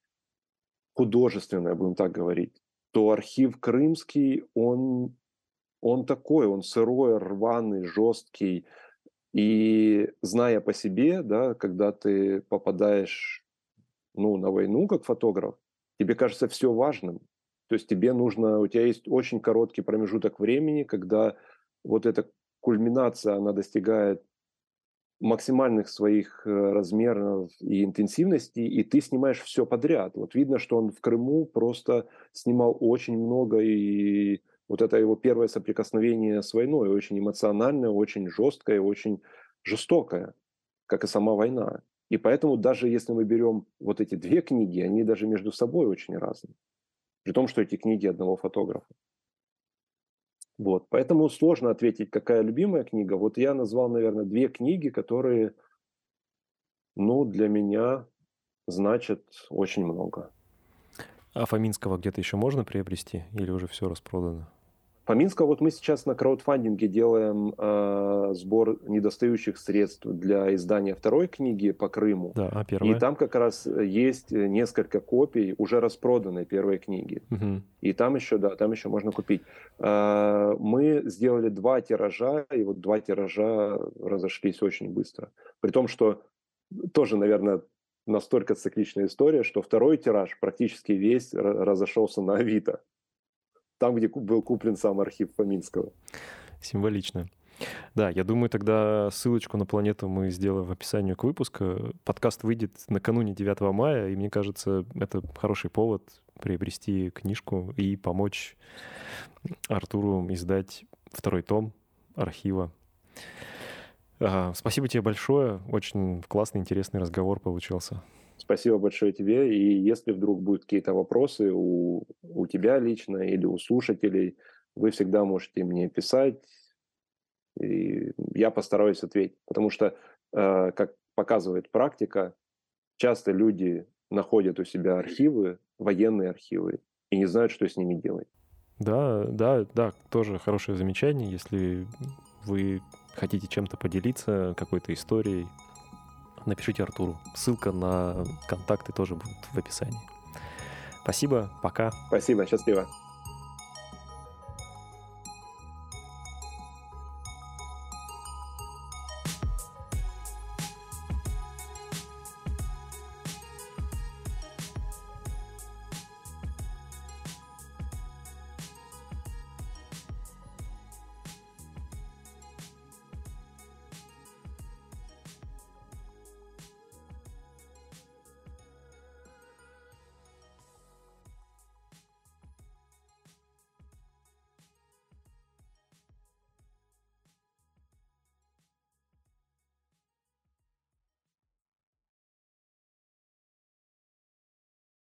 художественная, будем так говорить, то архив крымский, он, он такой, он сырой, рваный, жесткий. И зная по себе, да, когда ты попадаешь ну, на войну как фотограф, тебе кажется все важным. То есть тебе нужно, у тебя есть очень короткий промежуток времени, когда вот эта кульминация, она достигает максимальных своих э, размеров и интенсивности, и ты снимаешь все подряд. Вот видно, что он в Крыму просто снимал очень много, и вот это его первое соприкосновение с войной, очень эмоциональное, очень жесткое, очень жестокое, как и сама война. И поэтому даже если мы берем вот эти две книги, они даже между собой очень разные. При том, что эти книги одного фотографа. Вот, поэтому сложно ответить, какая любимая книга. Вот я назвал, наверное, две книги, которые, ну, для меня значат очень много. А Фоминского где-то еще можно приобрести или уже все распродано? По Минску вот мы сейчас на краудфандинге делаем э, сбор недостающих средств для издания второй книги по Крыму. Да, а первая? И там как раз есть несколько копий уже распроданной первой книги. Угу. И там еще, да, там еще можно купить. Э, мы сделали два тиража, и вот два тиража разошлись очень быстро. При том, что тоже, наверное, настолько цикличная история, что второй тираж практически весь разошелся на Авито там, где был куплен сам архив Фоминского. Символично. Да, я думаю, тогда ссылочку на планету мы сделаем в описании к выпуску. Подкаст выйдет накануне 9 мая, и мне кажется, это хороший повод приобрести книжку и помочь Артуру издать второй том архива. А, спасибо тебе большое. Очень классный, интересный разговор получился. Спасибо большое тебе. И если вдруг будут какие-то вопросы у, у тебя лично или у слушателей, вы всегда можете мне писать, и я постараюсь ответить. Потому что, э, как показывает практика, часто люди находят у себя архивы, военные архивы, и не знают, что с ними делать. Да, да, да, тоже хорошее замечание. Если вы хотите чем-то поделиться, какой-то историей, напишите Артуру. Ссылка на контакты тоже будет в описании. Спасибо, пока. Спасибо, счастливо.